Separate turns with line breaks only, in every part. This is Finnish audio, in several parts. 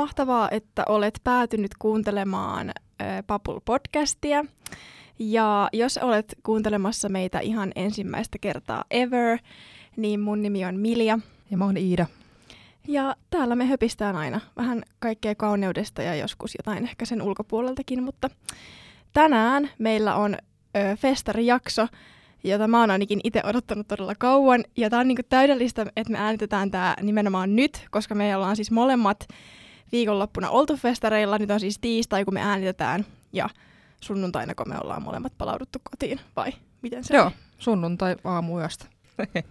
Mahtavaa, että olet päätynyt kuuntelemaan Papul-podcastia. Ja jos olet kuuntelemassa meitä ihan ensimmäistä kertaa ever, niin mun nimi on Milja.
Ja mä oon Iida.
Ja täällä me höpistään aina vähän kaikkea kauneudesta ja joskus jotain ehkä sen ulkopuoleltakin, mutta tänään meillä on ö, festarijakso, jota mä oon ainakin itse odottanut todella kauan. Ja tää on niinku täydellistä, että me äänitetään tää nimenomaan nyt, koska me ollaan siis molemmat viikonloppuna oltu festareilla. Nyt on siis tiistai, kun me äänitetään ja sunnuntaina, kun me ollaan molemmat palauduttu kotiin, vai miten se
Joo,
on?
sunnuntai aamuyöstä.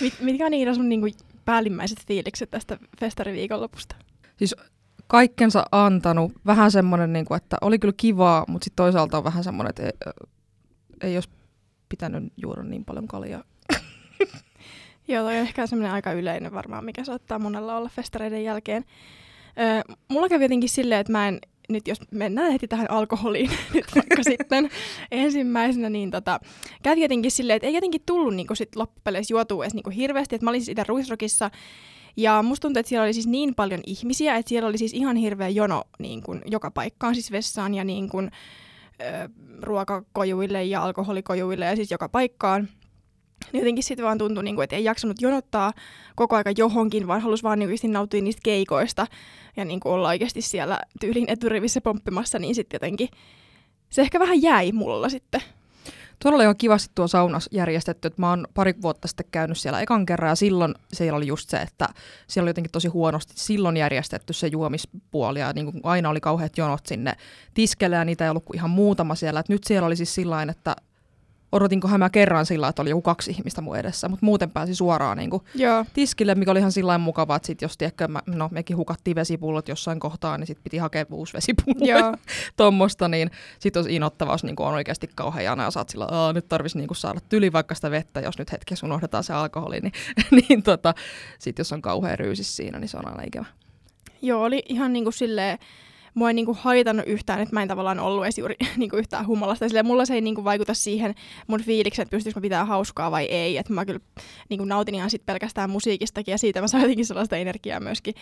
Mit, mitkä on Iida sun niinku päällimmäiset fiilikset tästä festariviikonlopusta?
Kaikkensa antanut. Vähän semmoinen, niin kuin, että oli kyllä kivaa, mutta sitten toisaalta on vähän semmoinen, että ei, ei olisi pitänyt juoda niin paljon kaljaa.
Joo, toi on ehkä semmoinen aika yleinen varmaan, mikä saattaa monella olla festareiden jälkeen. Öö, mulla kävi jotenkin silleen, että mä en, nyt jos mennään heti tähän alkoholiin nyt vaikka sitten ensimmäisenä, niin tota, kävi jotenkin silleen, että ei jotenkin tullut niinku sit loppupeleissä juotua edes niinku hirveästi. Et mä olin siis itse Ruisrokissa ja musta tuntuu, että siellä oli siis niin paljon ihmisiä, että siellä oli siis ihan hirveä jono niin kuin joka paikkaan, siis vessaan ja niin kuin, ö, ruokakojuille ja alkoholikojuille ja siis joka paikkaan. Niin jotenkin sitten vaan tuntui, niin kuin, että ei jaksanut jonottaa koko aika johonkin, vaan halusi vaan niin nauttia niistä keikoista ja niin kuin olla oikeasti siellä tyylin eturivissä pomppimassa, niin sitten jotenkin se ehkä vähän jäi mulla sitten.
Tuolla oli ihan kivasti tuo saunas järjestetty, että mä oon pari vuotta sitten käynyt siellä ekan kerran ja silloin siellä oli just se, että siellä oli jotenkin tosi huonosti silloin järjestetty se juomispuoli ja niin kuin aina oli kauheat jonot sinne tiskelle ja niitä ei ollut kuin ihan muutama siellä. Et nyt siellä oli siis sillä että odotinkohan mä kerran sillä että oli joku kaksi ihmistä mun edessä, mutta muuten pääsi suoraan niin kuin
Joo.
tiskille, mikä oli ihan sillä mukavaa, että sit jos tiedätkö, mä, no mekin hukattiin vesipullot jossain kohtaa, niin sit piti hakea uusi vesipullo
Joo.
tuommoista, niin sit olisi inottavaa, jos niinku on oikeasti kauhean jana ja saat sillä, että nyt tarvitsisi niinku saada tyli vaikka sitä vettä, jos nyt hetkessä unohdetaan se alkoholi, niin, niin tota, sit jos on kauhean ryysis siinä, niin se on aina ikävä.
Joo, oli ihan niin kuin silleen, mua ei niin kuin haitannut yhtään, että mä en tavallaan ollut edes juuri niin kuin yhtään humalasta. Silleen, mulla se ei niin kuin vaikuta siihen mun fiilikseen, että pystyykö mä pitää hauskaa vai ei. Että mä kyllä niin kuin nautin ihan sit pelkästään musiikistakin ja siitä mä sain jotenkin sellaista energiaa myöskin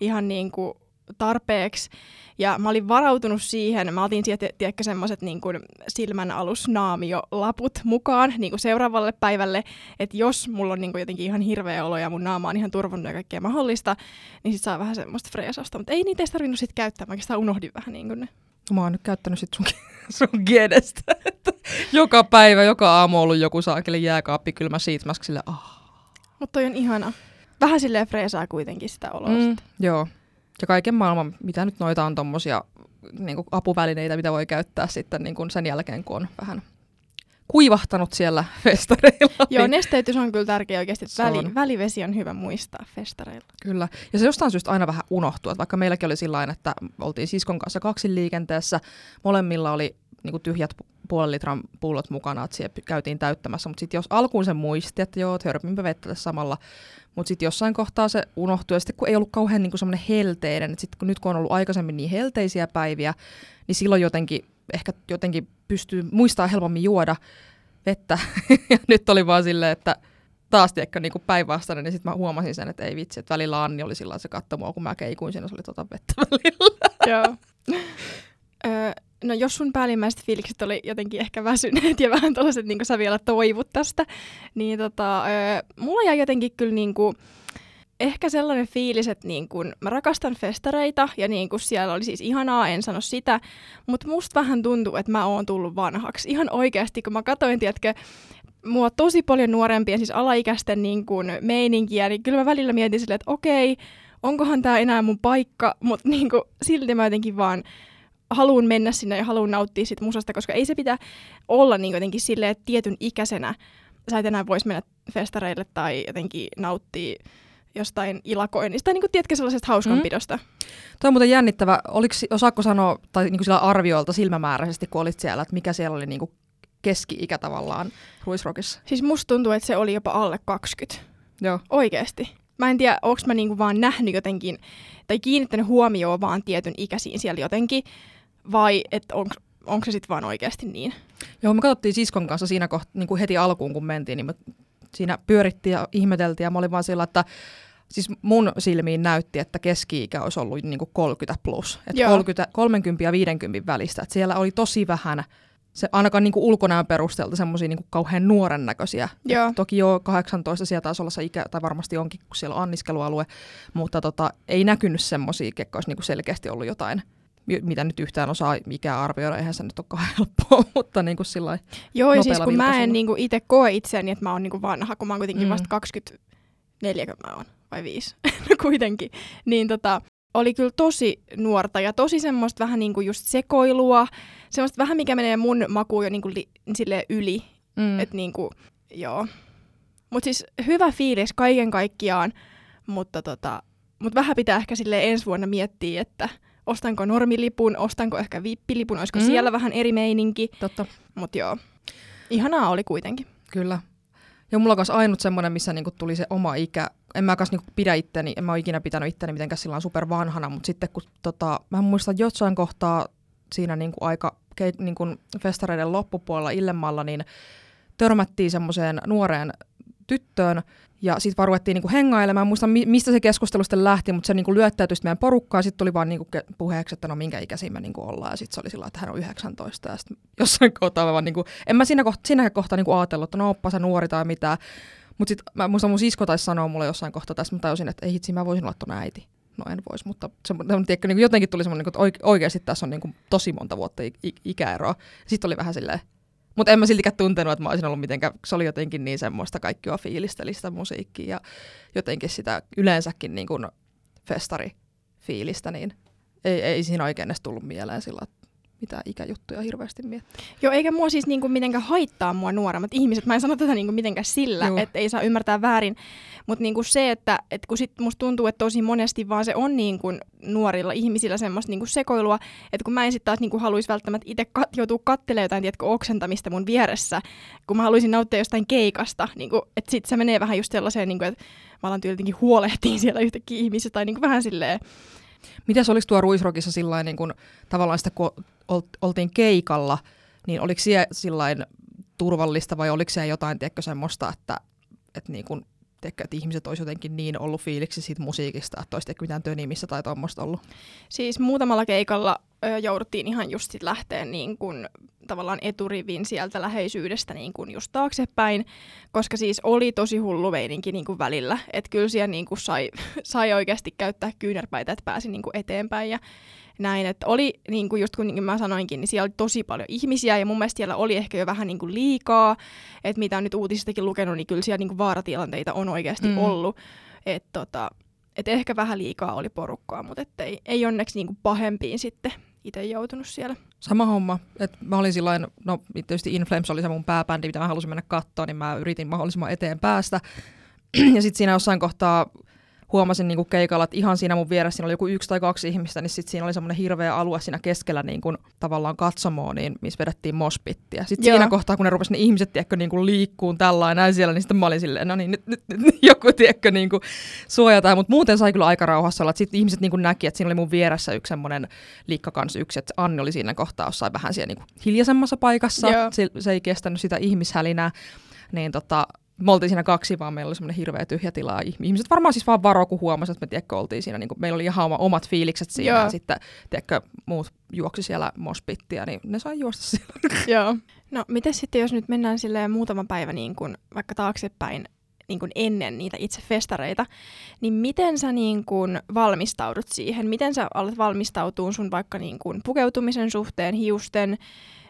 ihan niin kuin tarpeeksi. Ja mä olin varautunut siihen, mä otin sieltä, tiedätkö, semmoiset niin kuin silmän alusnaamio-laput mukaan niin kuin seuraavalle päivälle, että jos mulla on niin kuin jotenkin ihan hirveä olo ja mun naama on ihan turvonnut ja kaikkea mahdollista, niin sit saa vähän semmoista freesausta. Mutta ei niitä edes tarvinnut sit käyttää, mä oikeastaan unohdin vähän niin kuin ne.
Mä oon nyt käyttänyt sit sun, sun kiedestä, että joka päivä, joka aamu on ollut joku saakeli jääkaappi kylmä sheetmask sille, ah.
Mutta toi on ihana. Vähän silleen freesaa kuitenkin sitä oloa.
Mm. joo. Ja kaiken maailman, mitä nyt noita on tommosia niin apuvälineitä, mitä voi käyttää sitten niin kuin sen jälkeen, kun on vähän kuivahtanut siellä festareilla.
Joo, nesteytys on kyllä tärkeä oikeasti. että Väli,
on.
välivesi on hyvä muistaa festareilla.
Kyllä. Ja se jostain syystä aina vähän unohtuu. Että vaikka meilläkin oli sillä että oltiin siskon kanssa kaksin liikenteessä, molemmilla oli niin tyhjät pu- puolen litran pullot mukana, että siellä käytiin täyttämässä. Mutta sitten jos alkuun se muisti, että joo, hörpinpä vettä tässä samalla, mutta sitten jossain kohtaa se unohtui. Ja sitten kun ei ollut kauhean niin semmoinen helteinen, että sitten kun nyt kun on ollut aikaisemmin niin helteisiä päiviä, niin silloin jotenkin ehkä jotenkin pystyy muistaa helpommin juoda vettä. ja nyt oli vaan silleen, että taas tiedätkö, niin päinvastainen, niin sitten mä huomasin sen, että ei vitsi, että välillä Anni oli sillä se katsoi mua, kun mä keikuin siinä, se oli tota vettä välillä.
Joo. Öö, no jos sun päällimmäiset fiilikset oli jotenkin ehkä väsyneet ja vähän tällaiset, niin kuin sä vielä toivut tästä, niin tota, mulla jäi jotenkin kyllä niin kuin, ehkä sellainen fiilis, että niin kun, mä rakastan festareita ja niin kun siellä oli siis ihanaa, en sano sitä, mutta musta vähän tuntuu, että mä oon tullut vanhaksi. Ihan oikeasti, kun mä katsoin, tiedätkö, mua tosi paljon nuorempien, siis alaikäisten niin kun, meininkiä, niin kyllä mä välillä mietin silleen, että okei, onkohan tämä enää mun paikka, mutta niin kun, silti mä jotenkin vaan haluan mennä sinne ja haluan nauttia siitä musasta, koska ei se pitää olla niin jotenkin silleen, että tietyn ikäisenä sä et enää voisi mennä festareille tai jotenkin nauttia jostain ilakoinnista, niin kuin, tiedätkö, sellaisesta hauskanpidosta. Mm.
Toi on muuten jännittävä. Oliko, osaatko sanoa, tai niin kuin sillä arvioilta silmämääräisesti, kun olit siellä, että mikä siellä oli niin kuin keski-ikä tavallaan Ruisrockissa?
Siis musta tuntuu, että se oli jopa alle 20.
Joo.
Oikeesti. Mä en tiedä, onko mä niinku vaan nähnyt jotenkin, tai kiinnittänyt huomioon vaan tietyn ikäisiin siellä jotenkin, vai että onko se sitten vaan oikeasti niin.
Joo, me katsottiin siskon kanssa siinä kohta, niin kuin heti alkuun, kun mentiin, niin me siinä pyörittiin ja ihmeteltiin, ja mä olin vaan sillä, että siis mun silmiin näytti, että keski-ikä olisi ollut niin kuin 30 plus. Että
Joo.
30, 30 ja 50 välistä. Että siellä oli tosi vähän, se ainakaan niin ulkonäön perusteelta semmoisia niin kauhean nuoren näköisiä.
Joo.
Et Toki jo 18 siellä taisi olla se ikä, tai varmasti onkin, kun siellä on anniskelualue, mutta tota, ei näkynyt semmoisia, ketkä olisi niin kuin selkeästi ollut jotain mitä nyt yhtään osaa ikää arvioida, eihän se nyt ole kauhean helppoa, mutta niin kuin sillä
Joo, ja siis kun mä en
vilkaisulla.
niinku itse koe itseäni, että mä oon niinku vanha, kun mä oon kuitenkin
Mm.
vasta 24, kun mä oon, vai 5, no kuitenkin, niin tota, oli kyllä tosi nuorta ja tosi semmoista vähän niinku just sekoilua, semmoista vähän mikä menee mun makuun jo niinku li, silleen yli,
Mm.
että niinku, joo. Mut siis hyvä fiilis kaiken kaikkiaan, mutta tota, mut vähän pitää ehkä sille ensi vuonna miettiä, että ostanko normilipun, ostanko ehkä vippilipun, olisiko
Mm.
siellä vähän eri meininki,
Totta,
Mut joo, ihanaa oli kuitenkin.
kyllä. Ja mulla on ainut semmoinen, missä niinku tuli se oma ikä. En mä kanssa niinku pidä itteni, en mä ole ikinä pitänyt itteni mitenkään sillä super vanhana, mutta sitten kun tota, mä muistan että jossain kohtaa siinä niinku aika niinku festareiden loppupuolella Illemmalla, niin törmättiin semmoiseen nuoreen tyttöön, ja sitten vaan ruvettiin niinku hengailemaan. Muista, mi- mistä se keskustelu sitten lähti, mutta se niinku lyöttäytyi meidän porukkaan. Sitten tuli vaan niinku puheeksi, että no minkä ikäisiä me niinku ollaan. Ja sitten se oli sillä että hän on 19. Ja sitten jossain kohtaa vaan niinku, en mä siinä kohtaa, siinä kohtaa niinku ajatellut, että no oppa se nuori tai mitä. Mutta sitten mä muistan mun sisko taisi sanoa mulle jossain kohtaa tästä, mä tajusin, että ei hitsi, mä voisin olla ton äiti. No en vois, mutta se, tiedätkö, niin jotenkin tuli semmoinen, että oike- oikeasti tässä on niin tosi monta vuotta ikäeroa. Sitten oli vähän silleen, mutta en mä siltikään tuntenut, että mä olisin ollut mitenkään, se oli jotenkin niin semmoista kaikkia fiilisteli sitä musiikkia ja jotenkin sitä yleensäkin niin kuin festarifiilistä, niin ei, ei siinä oikein edes tullut mieleen sillä, että mitä ikäjuttuja hirveästi miettii.
Joo, eikä mua siis niinku mitenkään haittaa mua nuoremmat ihmiset. Mä en sano tätä niinku mitenkään sillä, että ei saa ymmärtää väärin. Mutta niinku se, että et kun sit musta tuntuu, että tosi monesti vaan se on niinku nuorilla ihmisillä semmoista niinku sekoilua, että kun mä en sitten taas niinku haluaisi välttämättä itse kat- joutua katselemaan jotain tiedätkö, oksentamista mun vieressä, kun mä haluaisin nauttia jostain keikasta, niinku, että sitten se menee vähän just sellaiseen, niinku, että mä alan jotenkin huolehtiin siellä yhtäkkiä ihmisistä tai niinku vähän silleen,
Mitäs oliko tuo Ruisrokissa sillain, niin kun, tavallaan sitä, kun ol- oltiin keikalla, niin oliko siellä sillain turvallista vai oliko siellä jotain, tiedätkö, semmoista, että, että, niin kun, tiedätkö, että ihmiset olisi jotenkin niin ollut fiiliksi siitä musiikista, että olisi mitään tönimissä tai tuommoista ollut?
Siis muutamalla keikalla ö, jouduttiin ihan just sit lähteä niin kun, tavallaan eturivin sieltä läheisyydestä niin kun just taaksepäin, koska siis oli tosi hullu meininki niin kun välillä. Että kyllä siellä niin kun sai, sai oikeasti käyttää kyynärpäitä, että pääsi niin kun eteenpäin ja näin. Että oli, niin kuin just kun niin mä sanoinkin, niin siellä oli tosi paljon ihmisiä ja mun mielestä siellä oli ehkä jo vähän niin kuin liikaa. Että mitä on nyt uutisistakin lukenut, niin kyllä siellä niin kuin vaaratilanteita on oikeasti
Mm.
ollut. Että tota, et ehkä vähän liikaa oli porukkaa, mutta ei, ei onneksi niinku pahempiin sitten itse joutunut siellä.
Sama homma. Et mä olin sillain, no tietysti Inflames oli se mun pääbändi, mitä mä halusin mennä katsoa, niin mä yritin mahdollisimman eteen päästä. ja sitten siinä jossain kohtaa huomasin niinku keikalla, että ihan siinä mun vieressä siinä oli joku yksi tai kaksi ihmistä, niin sitten siinä oli semmoinen hirveä alue siinä keskellä niinku, tavallaan katsomoon, niin, missä vedettiin mospittiä. Sitten
Joo.
siinä kohtaa, kun ne rupesivat ne ihmiset tiedätkö, niinku liikkuun tällä ja näin siellä, niin sitten mä olin silleen, no niin, nyt, nyt, nyt joku tiedätkö, niinku, suojataan. Mutta muuten sai kyllä aika rauhassa olla. Sitten ihmiset niinku näki, että siinä oli mun vieressä yksi semmoinen liikka kanssa yksi, että Anni oli siinä kohtaa jossain vähän siellä niinku hiljaisemmassa paikassa.
Joo.
Se, se ei kestänyt sitä ihmishälinää. Niin tota, me oltiin siinä kaksi, vaan meillä oli semmoinen hirveä tyhjä tila. Ihmiset varmaan siis vaan varo, kun huomasivat, että me tiedätkö, oltiin siinä. Niin meillä oli ihan oma, omat fiilikset siinä
Joo.
ja sitten tiedätkö, muut juoksi siellä mospittia, niin ne sai juosta siellä.
Joo. No, miten sitten, jos nyt mennään silleen muutama päivä niin kuin, vaikka taaksepäin niin kuin ennen niitä itse festareita, niin miten sä niin kuin valmistaudut siihen? Miten sä alat valmistautua sun vaikka niin kuin pukeutumisen suhteen, hiusten,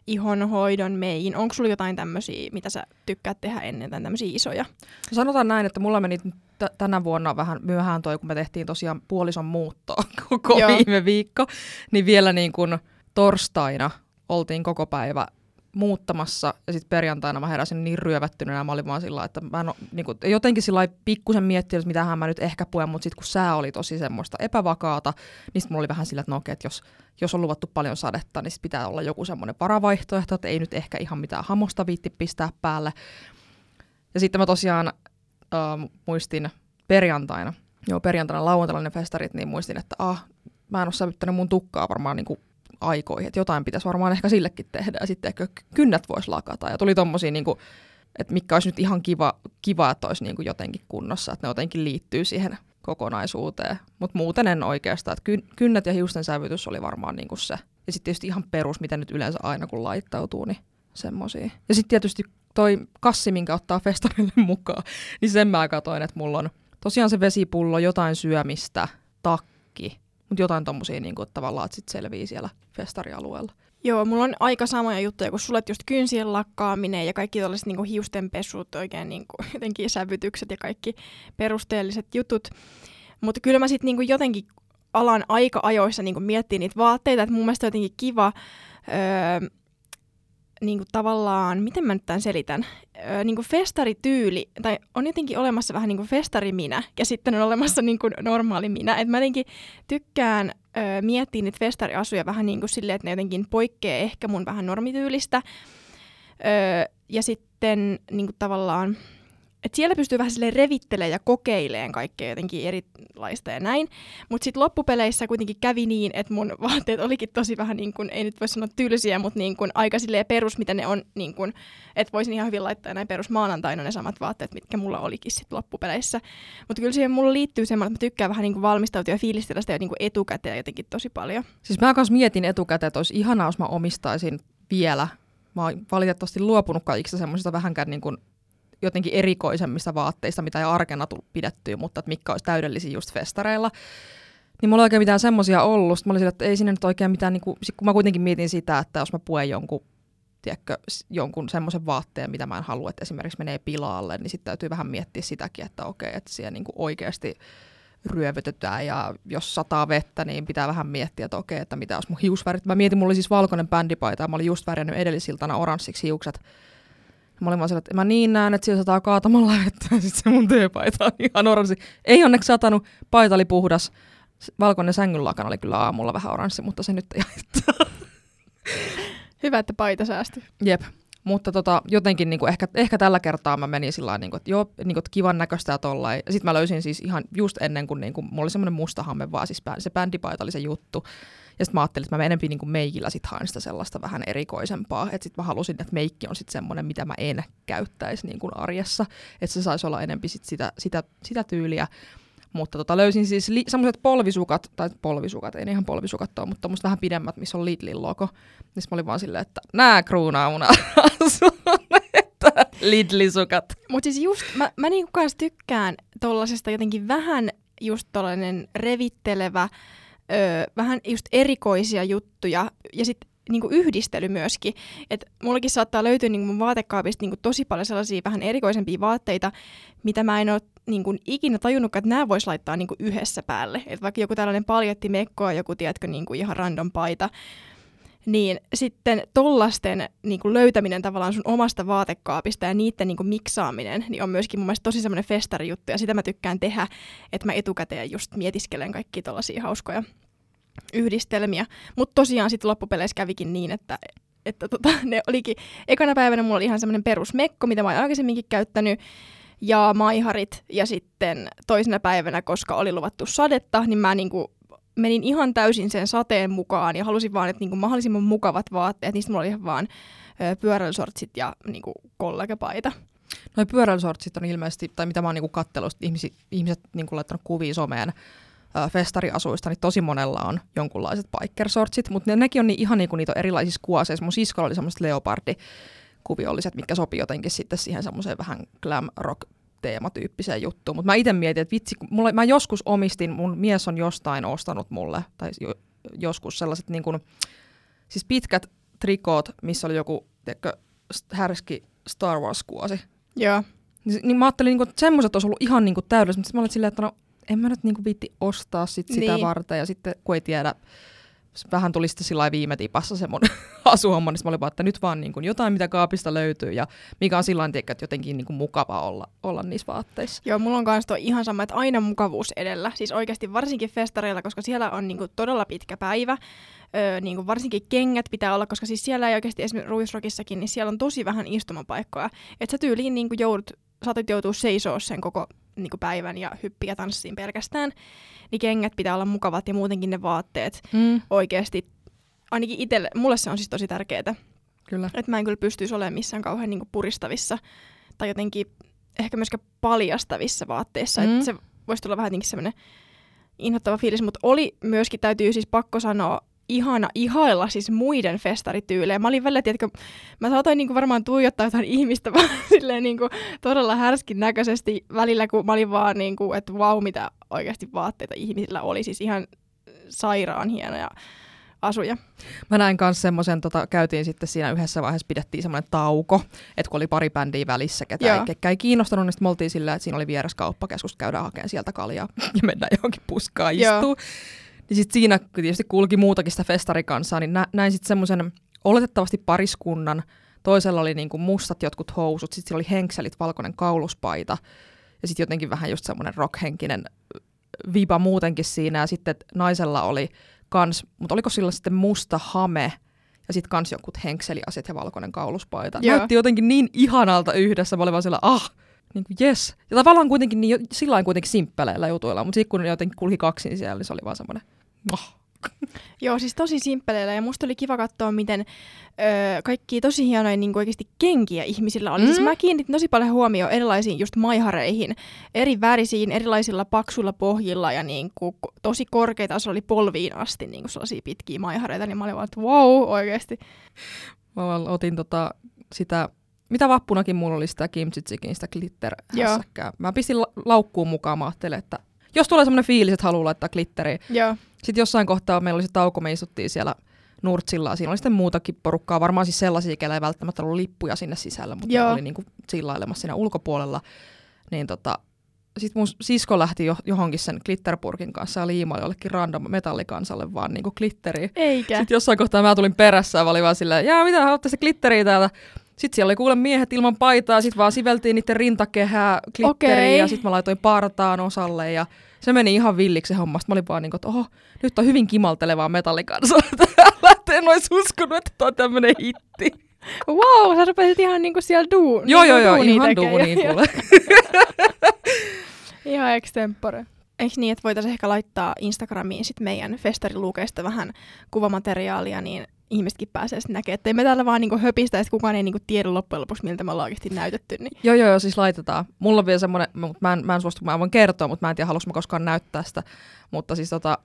ihonhoidon, meihin? Onko sulla jotain tämmöisiä, mitä sä tykkäät tehdä ennen, tai tämmöisiä isoja?
Sanotaan näin, että mulla meni t- tänä vuonna vähän myöhään toi, kun me tehtiin tosiaan puolison muuttoa koko
Joo.
viime viikko, niin vielä niin kuin torstaina oltiin koko päivä muuttamassa ja sitten perjantaina mä heräsin niin ryövättyneenä, mä olin vaan sillä että mä en niin kuin, jotenkin sillä pikkusen miettinyt, että mitähän mä nyt ehkä puen, mutta sitten kun sää oli tosi semmoista epävakaata, niin sitten mulla oli vähän sillä, että no okei, että jos, jos on luvattu paljon sadetta, niin sit pitää olla joku semmoinen varavaihtoehto, että ei nyt ehkä ihan mitään hamosta viitti pistää päälle. Ja sitten mä tosiaan äh, muistin perjantaina, joo perjantaina lauantaina ne festarit, niin muistin, että ah, mä en ole sävyttänyt mun tukkaa varmaan niin kuin aikoihin, että jotain pitäisi varmaan ehkä sillekin tehdä, ja sitten ehkä kynnät voisi lakata, ja tuli tommosia niin kuin, että mikä olisi nyt ihan kiva, kiva että olisi niin kuin jotenkin kunnossa, että ne jotenkin liittyy siihen kokonaisuuteen. Mutta muuten en oikeastaan. Et kyn- kynnet ja hiusten sävytys oli varmaan niinku se. Ja sitten tietysti ihan perus, mitä nyt yleensä aina kun laittautuu, niin semmosia. Ja sitten tietysti toi kassi, minkä ottaa festarille mukaan, niin sen mä katoin, että mulla on tosiaan se vesipullo, jotain syömistä, takki, mutta jotain tommosia niin kuin, tavallaan, että sit selvii siellä festarialueella.
Joo, mulla on aika samoja juttuja kuin sulle, just kynsien lakkaaminen ja kaikki tällaiset niin hiustenpesut, oikein niin kuin, jotenkin sävytykset ja kaikki perusteelliset jutut. Mutta kyllä mä sitten niin jotenkin alan aika ajoissa niin miettiä niitä vaatteita, että mun mielestä jotenkin kiva öö, niin kuin tavallaan, miten mä nyt tämän selitän, öö, niin kuin festarityyli, tai on jotenkin olemassa vähän niin kuin festariminä, ja sitten on olemassa niin kuin normaali minä. Et mä jotenkin tykkään öö, miettiä niitä festariasuja vähän niin kuin silleen, että ne jotenkin poikkeaa ehkä mun vähän normityylistä. Öö, ja sitten niin kuin tavallaan, et siellä pystyy vähän sille revittelemään ja kokeilemaan kaikkea jotenkin erilaista ja näin. Mutta sitten loppupeleissä kuitenkin kävi niin, että mun vaatteet olikin tosi vähän, niin kun, ei nyt voi sanoa tylsiä, mutta niin kun, aika silleen perus, mitä ne on, niin kun, että voisin ihan hyvin laittaa näin perus maanantaina ne samat vaatteet, mitkä mulla olikin sitten loppupeleissä. Mutta kyllä siihen mulla liittyy semmoinen, että mä tykkään vähän niin valmistautua ja fiilistellä sitä jo niin etukäteen jotenkin tosi paljon.
Siis mä kanssa mietin etukäteen, että olisi ihanaa, jos mä omistaisin vielä mä oon valitettavasti luopunut kaikista semmoisista vähänkään niin kuin jotenkin erikoisemmista vaatteista, mitä ei arkena tullut pidettyä, mutta että mitkä olisi täydellisiä just festareilla. Niin mulla ei oikein mitään semmoisia ollut. Sitten mä olin että ei sinne nyt oikein mitään, niin kuin, kun mä kuitenkin mietin sitä, että jos mä puen jonkun, tiedätkö, jonkun semmoisen vaatteen, mitä mä en halua, että esimerkiksi menee pilaalle, niin sitten täytyy vähän miettiä sitäkin, että okei, että siellä niin kuin oikeasti ryövytetään ja jos sataa vettä, niin pitää vähän miettiä, että okei, että mitä olisi mun hiusvärit. Mä mietin, mulla oli siis valkoinen bändipaita ja mä olin just värjännyt edellisiltana oranssiksi hiukset. Mä olin vaan sillä, että mä niin näen, että siellä sataa kaatamalla vettä ja sitten se mun teepaita on ihan oranssi. Ei onneksi satanut, paita oli puhdas. Valkoinen sängyn lakana oli kyllä aamulla vähän oranssi, mutta se nyt ei haittaa.
Hyvä, että paita säästyi.
Jep. Mutta tota, jotenkin niin kuin ehkä, ehkä tällä kertaa mä menin sillä niin kuin, että joo, niin kuin, että kivan näköistä ja tollain. Sitten mä löysin siis ihan just ennen kuin, niin kuin mulla oli semmoinen musta hamme vaan, siis se bändipaita oli se juttu. Ja sitten mä ajattelin, että mä enempi niin kuin meikillä sit haen sitä sellaista vähän erikoisempaa. Että sitten mä halusin, että meikki on sitten semmoinen, mitä mä en käyttäisi niin kuin arjessa. Että se saisi olla enempi sit sitä, sitä, sitä tyyliä. Mutta tota, löysin siis li- semmoiset polvisukat, tai polvisukat, ei ihan polvisukat ole, mutta tommoset vähän pidemmät, missä on Lidlin logo. Niin mä olin vaan silleen, että nää kruunaa mun Lidlisukat.
Mutta siis just, mä, mä niinku kanssa tykkään tollasesta jotenkin vähän just tollanen revittelevä, öö, vähän just erikoisia juttuja ja sitten niinku yhdistely myöskin. Et mullakin saattaa löytyä niinku mun vaatekaapista niinku tosi paljon sellaisia vähän erikoisempia vaatteita, mitä mä en ole niinku ikinä tajunnut, että nämä vois laittaa niinku yhdessä päälle. Et vaikka joku tällainen paljetti mekkoa, joku tiedätkö, niinku ihan random paita, niin sitten tollasten niin kuin löytäminen tavallaan sun omasta vaatekaapista ja niiden niin kuin miksaaminen niin on myöskin mun mielestä tosi semmoinen festarijuttu ja sitä mä tykkään tehdä, että mä etukäteen just mietiskelen kaikki tollaisia hauskoja yhdistelmiä. Mutta tosiaan sitten loppupeleissä kävikin niin, että, että tota, ne olikin, ekana päivänä mulla oli ihan semmoinen perusmekko, mitä mä oon aikaisemminkin käyttänyt, ja maiharit, ja sitten toisena päivänä, koska oli luvattu sadetta, niin mä niinku menin ihan täysin sen sateen mukaan ja halusin vaan, että niinku mahdollisimman mukavat vaatteet. Niistä mulla oli ihan vaan pyöräilysortsit ja niinku kollegapaita.
Noi pyöräilysortsit on ilmeisesti, tai mitä mä oon niinku kattellut, ihmiset, ihmiset niinku laittanut kuvia someen festariasuista, niin tosi monella on jonkunlaiset bikersortsit, mutta ne, nekin on niin, ihan niinku niitä erilaisissa kuoseissa. Mun siskolla oli semmoiset leopardi kuviolliset, mitkä sopii jotenkin sitten siihen semmoiseen vähän glam rock teematyyppiseen juttuun. Mutta mä itse mietin, että vitsi, mulla, mä joskus omistin, mun mies on jostain ostanut mulle, tai jo, joskus sellaiset niin kuin, siis pitkät trikoot, missä oli joku, tiedätkö, härski Star Wars-kuosi.
Joo.
Niin, niin mä ajattelin, niin kuin, että semmoiset olisi ollut ihan niin kuin täydelliset, mutta mä olin silleen, että no en mä nyt niin kuin viitti ostaa sit sitä niin. varten, ja sitten kun ei tiedä, vähän tuli sitten sillä viime tipassa se mun asuhomma, niin mä olin vaan, että nyt vaan niin kuin jotain, mitä kaapista löytyy ja mikä on sillä että jotenkin niin kuin mukava olla, olla niissä vaatteissa.
Joo, mulla on kanssa toi ihan sama, että aina mukavuus edellä. Siis oikeasti varsinkin festareilla, koska siellä on niin kuin todella pitkä päivä. Öö, niin kuin varsinkin kengät pitää olla, koska siis siellä ei oikeasti esimerkiksi Ruisrokissakin, niin siellä on tosi vähän istumapaikkoja. Että sä tyyliin niin kuin joudut, saatat joutua seisoo sen koko niin kuin päivän ja hyppiä tanssiin pelkästään, niin kengät pitää olla mukavat ja muutenkin ne vaatteet mm. oikeasti, ainakin itselle, mulle se on siis tosi tärkeää.
Kyllä.
Että mä en kyllä pystyisi olemaan missään kauhean niin kuin puristavissa tai jotenkin ehkä myöskään paljastavissa vaatteissa. Mm. Että se voisi tulla vähän jotenkin semmoinen inhottava fiilis, mutta oli myöskin, täytyy siis pakko sanoa, ihana ihailla siis muiden festarityylejä. Mä olin välillä, tiedätkö, mä saatoin niinku varmaan tuijottaa jotain ihmistä vaan silleen niinku todella härskin näköisesti välillä, kun mä olin vaan niinku, että vau, mitä oikeasti vaatteita ihmisillä oli. Siis ihan sairaan hienoja asuja.
Mä näin myös semmoisen, tota, käytiin sitten siinä yhdessä vaiheessa, pidettiin semmoinen tauko, että kun oli pari bändiä välissä, ketä ei, ketkä ei kiinnostanut, niin sitten me oltiin sillä, että siinä oli vieras kauppakeskus, käydään hakemaan sieltä kaljaa ja mennään johonkin puskaan istuu. Niin sitten siinä tietysti kulki muutakin sitä festarikansaa, niin nä- näin sitten semmoisen oletettavasti pariskunnan, toisella oli niinku mustat jotkut housut, sitten oli henkselit, valkoinen kauluspaita ja sitten jotenkin vähän just semmoinen rockhenkinen viba muutenkin siinä ja sitten naisella oli kans, mutta oliko sillä sitten musta hame ja sitten kans jotkut henkseliaset ja valkoinen kauluspaita. Joo. Näytti jotenkin niin ihanalta yhdessä, mä olin vaan siellä, ah, niin kuin yes. Ja tavallaan kuitenkin niin, sillä kuitenkin simppeleillä jutuilla, mutta sitten kun jotenkin kulki kaksin siellä, niin se oli vaan semmoinen.
Joo, siis tosi simppeleillä ja musta oli kiva katsoa, miten öö, kaikki tosi hienoja niin oikeasti kenkiä ihmisillä oli. Mm. Siis mä kiinnitin tosi paljon huomioon erilaisiin just maihareihin, eri värisiin, erilaisilla paksuilla pohjilla ja niin kuin, tosi korkeita, se oli polviin asti niin kuin sellaisia pitkiä maihareita, niin mä olin vaan, että wow, oikeasti.
Mä otin tota, sitä mitä vappunakin mulla oli sitä kimchitsikin, sitä glitter Mä pistin la- laukkuun mukaan, mä ajattelin, että jos tulee semmoinen fiilis, että haluaa laittaa glitteriä.
Joo.
Sitten jossain kohtaa meillä oli se tauko, me istuttiin siellä Nurtsilla. Siinä oli sitten muutakin porukkaa, varmaan siis sellaisia, kellä ei välttämättä ollut lippuja sinne sisällä, mutta Joo. oli niinku chillailemassa siinä ulkopuolella. Niin tota, sitten mun sisko lähti jo, johonkin sen glitterpurkin kanssa ja liimaili jollekin random metallikansalle vaan niinku glitteriä.
Eikä.
Sitten jossain kohtaa mä tulin perässä ja mä olin vaan silleen, jaa mitä haluatte se glitteriä täältä? Sitten siellä oli kuule miehet ilman paitaa, sitten vaan siveltiin niiden rintakehää glitteriä okay. ja sitten mä laitoin partaan osalle ja se meni ihan villiksi se homma. Sitten mä olin vaan niin kuin, että oho, nyt on hyvin kimaltelevaa metallikansaa täällä. En olisi uskonut, että tämä on tämmöinen hitti.
Wow, sä rupesit ihan niinku siellä duu.
Joo, joo, joo, ihan duuniin kuule.
ihan extempore. Eikö niin, että voitaisiin ehkä laittaa Instagramiin sit meidän festarilukeista vähän kuvamateriaalia, niin ihmisetkin pääsee sitten näkemään. Että me täällä vaan niinku höpistä, että kukaan ei niinku tiedä loppujen lopuksi, miltä me ollaan oikeasti näytetty. Niin.
Joo, joo, joo, siis laitetaan. Mulla on vielä semmoinen, mä en, mä en suostu, mä voin kertoa, mutta mä en tiedä, haluaisin koskaan näyttää sitä. Mutta siis tota,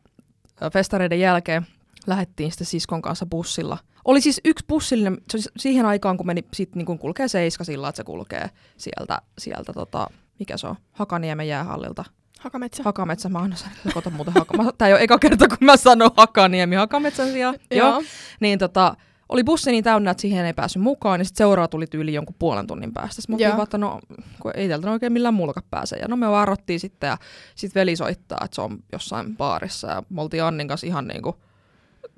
festareiden jälkeen lähdettiin sitten siskon kanssa bussilla. Oli siis yksi bussillinen, se oli siihen aikaan, kun meni sit niin kulkee seiska sillä, että se kulkee sieltä, sieltä tota, mikä se on, Hakaniemen jäähallilta
Hakametsä.
Hakametsä, mä aina sanon, muuten Hakametsä. Tää ei ole eka kerta, kun mä sanon Hakaniemi Hakametsän sijaan. Joo. Niin tota, oli bussi niin täynnä, että siihen ei päässyt mukaan, niin sitten seuraava tuli tyyli jonkun puolen tunnin päästä. Sitten mä että no, kun ei täältä oikein millään muullakaan pääse. Ja no me varrottiin sitten ja sitten veli soittaa, että se on jossain baarissa. Ja me oltiin Annin kanssa ihan niinku,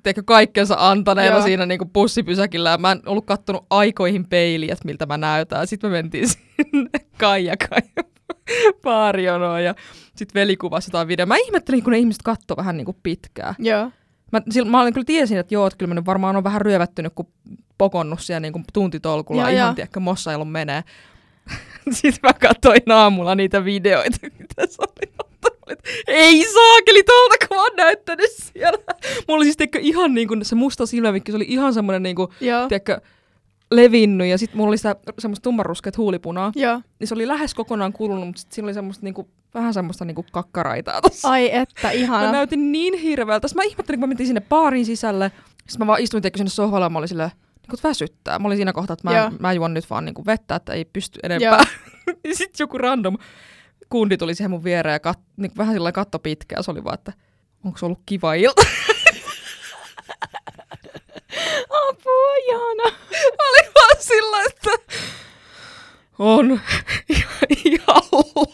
tiedätkö, kaikkensa antaneena Joo. siinä niinku bussipysäkillä. Ja mä en ollut kattonut aikoihin peiliä, että miltä mä näytän. Sitten me mentiin sinne Kaija Kaija baarionoon ja sitten veli kuvasi jotain videoa. Mä ihmettelin, kun ne ihmiset katsoi vähän niin kuin pitkään.
Joo.
Mä, sillä, mä olin kyllä tiesin, että joo, että kyllä mä nyt varmaan on vähän ryövättynyt, kun pokonnut siellä niin kuin tuntitolkulla ja ihan tiedäkö mossailu menee. Sitten mä katsoin aamulla niitä videoita, mitä se oli ei saakeli, tuolta kun mä oon näyttänyt siellä. Mulla oli siis tiedätkö, ihan niin kuin se musta silmämikki, se oli ihan semmoinen niin kuin, tiedätkö, levinnyt ja sitten mulla oli sitä semmoista tummanruskeat huulipunaa.
Joo.
Niin se oli lähes kokonaan kulunut, mutta sitten siinä oli semmoista niinku, vähän semmoista niinku kakkaraitaa tossa.
Ai että, ihana.
Mä näytin niin hirveältä. Sitten mä ihmettelin, kun mä mentiin sinne baarin sisälle. Sitten mä vaan istuin sinne sohvalle ja mä olin silleen, niin väsyttää. Mä olin siinä kohtaa, että mä, mä juon nyt vaan niinku vettä, että ei pysty enempää. sitten joku random kundi tuli siihen mun viereen ja kat, niin vähän sillä katto pitkään. Se oli vaan, että onko se ollut kiva ilta?
Ihana.
Oli vaan sillä, että on ihan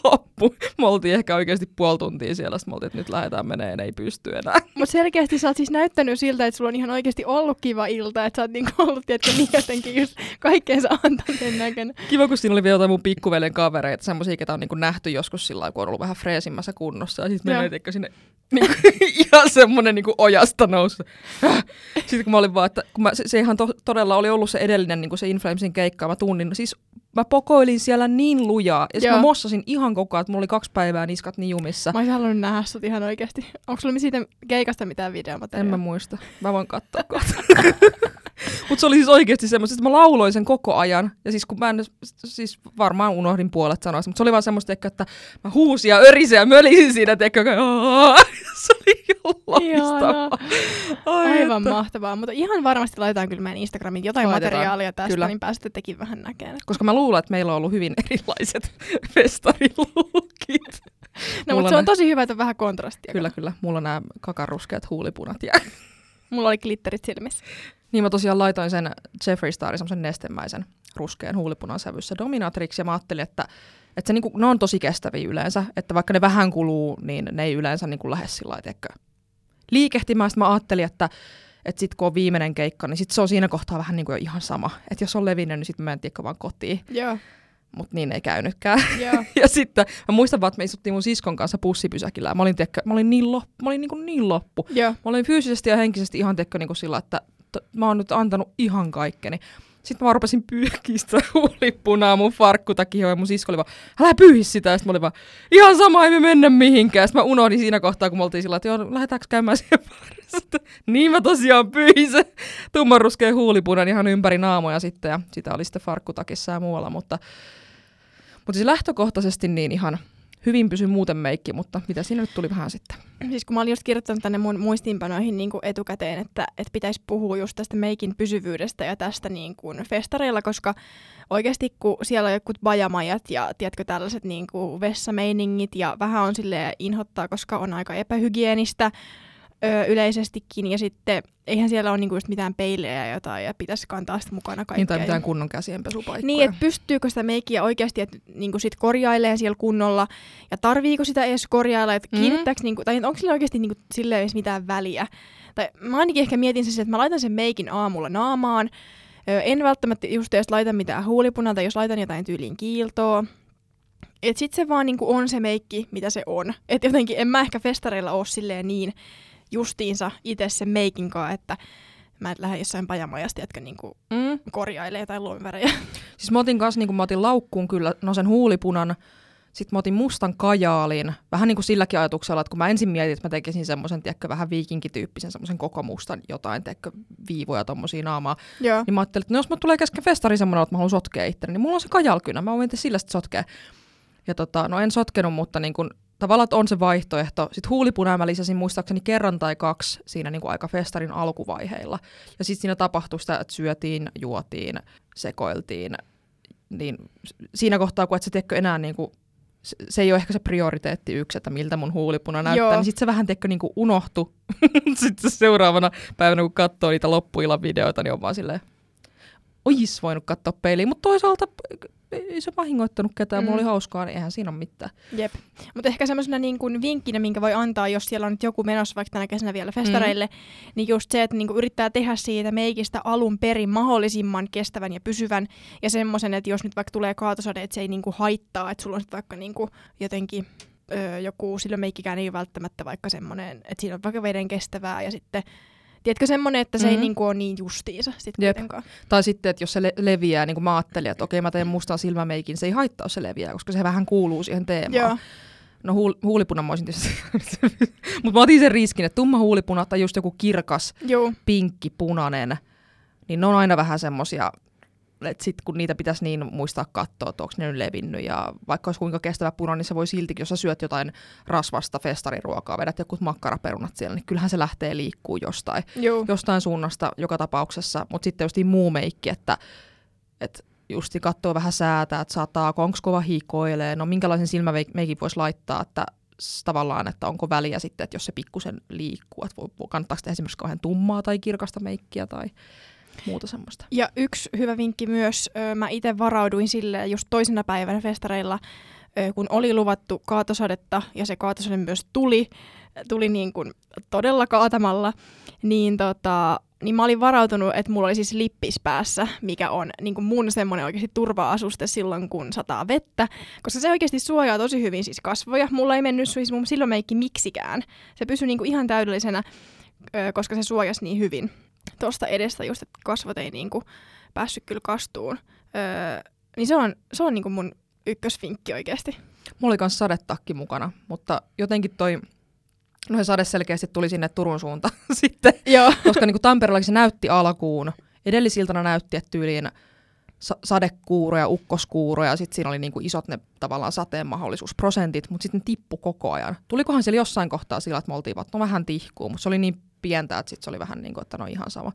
loppu. Me oltiin ehkä oikeasti puoli tuntia siellä, sitten me oltiin, että nyt lähdetään meneen, ei pysty enää.
Mutta selkeästi sä oot siis näyttänyt siltä, että sulla on ihan oikeasti ollut kiva ilta, että sä oot niinku ollut tietysti niin jotenkin just kaikkeensa antaneen näköinen.
Kiva, kun siinä oli vielä jotain mun pikkuvelen kavereita, semmoisia, ketä on niinku nähty joskus sillä kun on ollut vähän freesimmässä kunnossa. Ja sitten menee sinne niinku, ihan semmoinen niinku ojasta nousu. Sitten kun mä olin vaan, että kun mä, se, se ihan to, todella oli ollut se edellinen niinku se Inflamesin keikka, mä tunnin, siis mä pokoilin siellä niin lujaa. Ja sitten mä mossasin ihan koko ajan, että mulla oli kaksi päivää niskat niumissa.
Mä olisin halunnut nähdä sut ihan oikeasti. Onko sulla siitä keikasta mitään videomateriaalia?
En mä muista. Mä voin katsoa kohta. Mutta se oli siis oikeasti semmoista, että mä lauloin sen koko ajan. Ja siis kun mä en, siis varmaan unohdin puolet sanoista, mutta se oli vaan semmoista, että mä huusin ja örisin ja mölisin siinä, että se oli loistavaa.
Aivan että. mahtavaa, mutta ihan varmasti laitetaan kyllä meidän Instagramiin jotain Laitetaan. materiaalia tästä, kyllä. niin pääsette tekin vähän näkemään.
Koska mä luulen, että meillä on ollut hyvin erilaiset festarilukit.
No, mutta se on tosi hyvä, että on vähän kontrastia.
Kyllä, kyllä. Mulla on nämä kakaruskeat huulipunat. Ja...
Mulla oli glitterit silmissä.
Niin mä tosiaan laitoin sen Jeffree Starin semmoisen nestemäisen ruskean huulipunan sävyssä dominatriksi ja mä ajattelin, että, että se niinku, ne on tosi kestäviä yleensä, että vaikka ne vähän kuluu, niin ne ei yleensä niinku lähde sillä lailla, liikehtimään. Sitten mä ajattelin, että, että sitten kun on viimeinen keikka, niin sit se on siinä kohtaa vähän niin kuin jo ihan sama. Että jos on levinnyt, niin sitten mä en tiedä vaan kotiin.
Joo.
Mutta niin ei käynytkään. Joo. ja sitten mä muistan vaan, että me istuttiin mun siskon kanssa pussipysäkillä. Ja mä olin, tiedäkö, mä olin niin, loppu, mä olin niin, kuin niin loppu.
Joo.
Mä olin fyysisesti ja henkisesti ihan tiedäkö, niin kuin sillä, että t- mä oon nyt antanut ihan kaikkeni. Sitten mä rupesin pyyhkiä sitä huulipunaa mun farkkutakioon ja mun sisko oli vaan, älä pyyhi sitä. Sitten mä olin vaan, ihan sama, ei me mennä mihinkään. Sitten mä unohdin siinä kohtaa, kun me oltiin sillä, että joo, lähdetäänkö käymään siihen baarissa. Niin mä tosiaan pyyhin se tummanruskeen huulipunan ihan ympäri naamoja sitten ja sitä oli sitten farkkutakissa ja muualla. Mutta, mutta siis lähtökohtaisesti niin ihan hyvin pysy muuten meikki, mutta mitä siinä nyt tuli vähän sitten?
Siis kun mä olin just kirjoittanut tänne mun muistiinpanoihin niin kuin etukäteen, että, että pitäisi puhua just tästä meikin pysyvyydestä ja tästä niin kuin festareilla, koska oikeasti kun siellä on jotkut bajamajat ja tiedätkö tällaiset niin kuin vessameiningit ja vähän on sille inhottaa, koska on aika epähygienistä, öö, yleisestikin. Ja sitten eihän siellä ole niinku just mitään peilejä ja jotain ja pitäisi kantaa sitä mukana kaikkea.
Niin tai mitään kunnon käsienpesupaikkoja.
Niin, että pystyykö sitä meikkiä oikeasti että niinku sit korjailee siellä kunnolla ja tarviiko sitä edes korjailla, että mm. niinku, tai onko sillä oikeasti niinku, sille edes mitään väliä. Tai mä ainakin ehkä mietin siis, että mä laitan sen meikin aamulla naamaan, öö, en välttämättä just edes laita mitään huulipunaa tai jos laitan jotain tyyliin kiiltoa. Että sit se vaan niinku on se meikki, mitä se on. Että jotenkin en mä ehkä festareilla ole silleen niin justiinsa itse sen meikin kanssa, että mä et lähde jossain pajamajasta, jotka niinku mm. korjailee tai luomivärejä.
Siis mä otin kanssa, niin mä otin laukkuun kyllä, no sen huulipunan, sitten mä otin mustan kajaalin, vähän niin kuin silläkin ajatuksella, että kun mä ensin mietin, että mä tekisin semmoisen, tiedätkö, vähän viikinkityyppisen semmoisen koko mustan jotain, tiedätkö, viivoja tommosia naamaa,
Joo.
niin mä ajattelin, että no jos mä tulee kesken festari semmoinen, että mä haluan sotkea itteni, niin mulla on se kajalkynä, mä voin sillä sitten sotkea. Ja tota, no en sotkenut, mutta niin kun tavallaan on se vaihtoehto. Sitten huulipunaa mä lisäsin muistaakseni kerran tai kaksi siinä niin kuin aika festarin alkuvaiheilla. Ja sitten siinä tapahtui sitä, että syötiin, juotiin, sekoiltiin. Niin siinä kohtaa, kun et sä tiedätkö enää niin kuin, se ei ole ehkä se prioriteetti yksi, että miltä mun huulipuna näyttää, Joo. niin sitten se vähän tiedätkö, niin kuin unohtu. sitten seuraavana päivänä, kun katsoo niitä loppuillan videoita, niin on vaan silleen, ois voinut katsoa peiliin, mutta toisaalta ei se vahingoittanut ketään, mm. mulla oli hauskaa, niin eihän siinä ole mitään.
Jep. Mutta ehkä semmoisena niin kuin vinkkinä, minkä voi antaa, jos siellä on nyt joku menossa vaikka tänä kesänä vielä festareille, mm. niin just se, että niin kuin yrittää tehdä siitä meikistä alun perin mahdollisimman kestävän ja pysyvän. Ja semmoisen, että jos nyt vaikka tulee kaatosade, että se ei niin kuin haittaa, että sulla on sitten vaikka niin kuin jotenkin öö, joku, silloin meikkikään ei välttämättä vaikka semmoinen, että siinä on vaikka veden kestävää ja sitten Tiedätkö semmoinen, että se mm-hmm. ei niinku ole niin justiinsa sit kuitenkaan.
Tai sitten, että jos se le- leviää, niin kuin mä ajattelin, että okei mä teen mustan silmämeikin, se ei haittaa, jos se leviää, koska se vähän kuuluu siihen teemaan. Joo. No huul- huulipuna mä tietysti, mutta mä otin sen riskin, että tumma huulipuna tai just joku kirkas, Joo. pinkki, punainen, niin ne on aina vähän semmosia, että sit kun niitä pitäisi niin muistaa katsoa, että onko ne nyt levinnyt ja vaikka olisi kuinka kestävä puna, niin se voi silti, jos sä syöt jotain rasvasta festariruokaa, vedät joku makkaraperunat siellä, niin kyllähän se lähtee liikkuu jostain, jostain suunnasta joka tapauksessa, mutta sitten just muu meikki, että, että justi katsoo vähän säätä, että saattaa, onko kova hikoilee, no minkälaisen silmämeikin voisi laittaa, että tavallaan, että onko väliä sitten, että jos se pikkusen liikkuu, että kannattaako tehdä esimerkiksi kauhean tummaa tai kirkasta meikkiä tai muuta semmoista.
Ja yksi hyvä vinkki myös, mä itse varauduin sille just toisena päivänä festareilla, kun oli luvattu kaatosadetta ja se kaatosade myös tuli, tuli niin kuin todella kaatamalla, niin, tota, niin mä olin varautunut, että mulla oli siis lippis päässä, mikä on niin kuin mun semmoinen oikeasti turva-asuste silloin, kun sataa vettä, koska se oikeasti suojaa tosi hyvin siis kasvoja. Mulla ei mennyt siis mun silmämeikki miksikään. Se pysyi niin kuin ihan täydellisenä, koska se suojasi niin hyvin tuosta edestä just, että kasvot ei niinku päässyt kyllä kastuun. Öö, niin se on, se on niinku mun ykkösfinkki oikeasti.
Mulla oli myös sadetakki mukana, mutta jotenkin toi No se sade selkeästi tuli sinne Turun suuntaan sitten,
Joo.
koska niin kuin Tampereellakin se näytti alkuun, edellisiltana näytti, että tyyliin sa- sadekuuro ja ukkoskuuro ja sitten siinä oli niinku isot ne tavallaan sateen mahdollisuusprosentit, mutta sitten tippu koko ajan. Tulikohan siellä jossain kohtaa sillä, että me oltiin että no vähän tihkuu, mutta se oli niin pientä, että sitten se oli vähän niin kuin, että no ihan sama.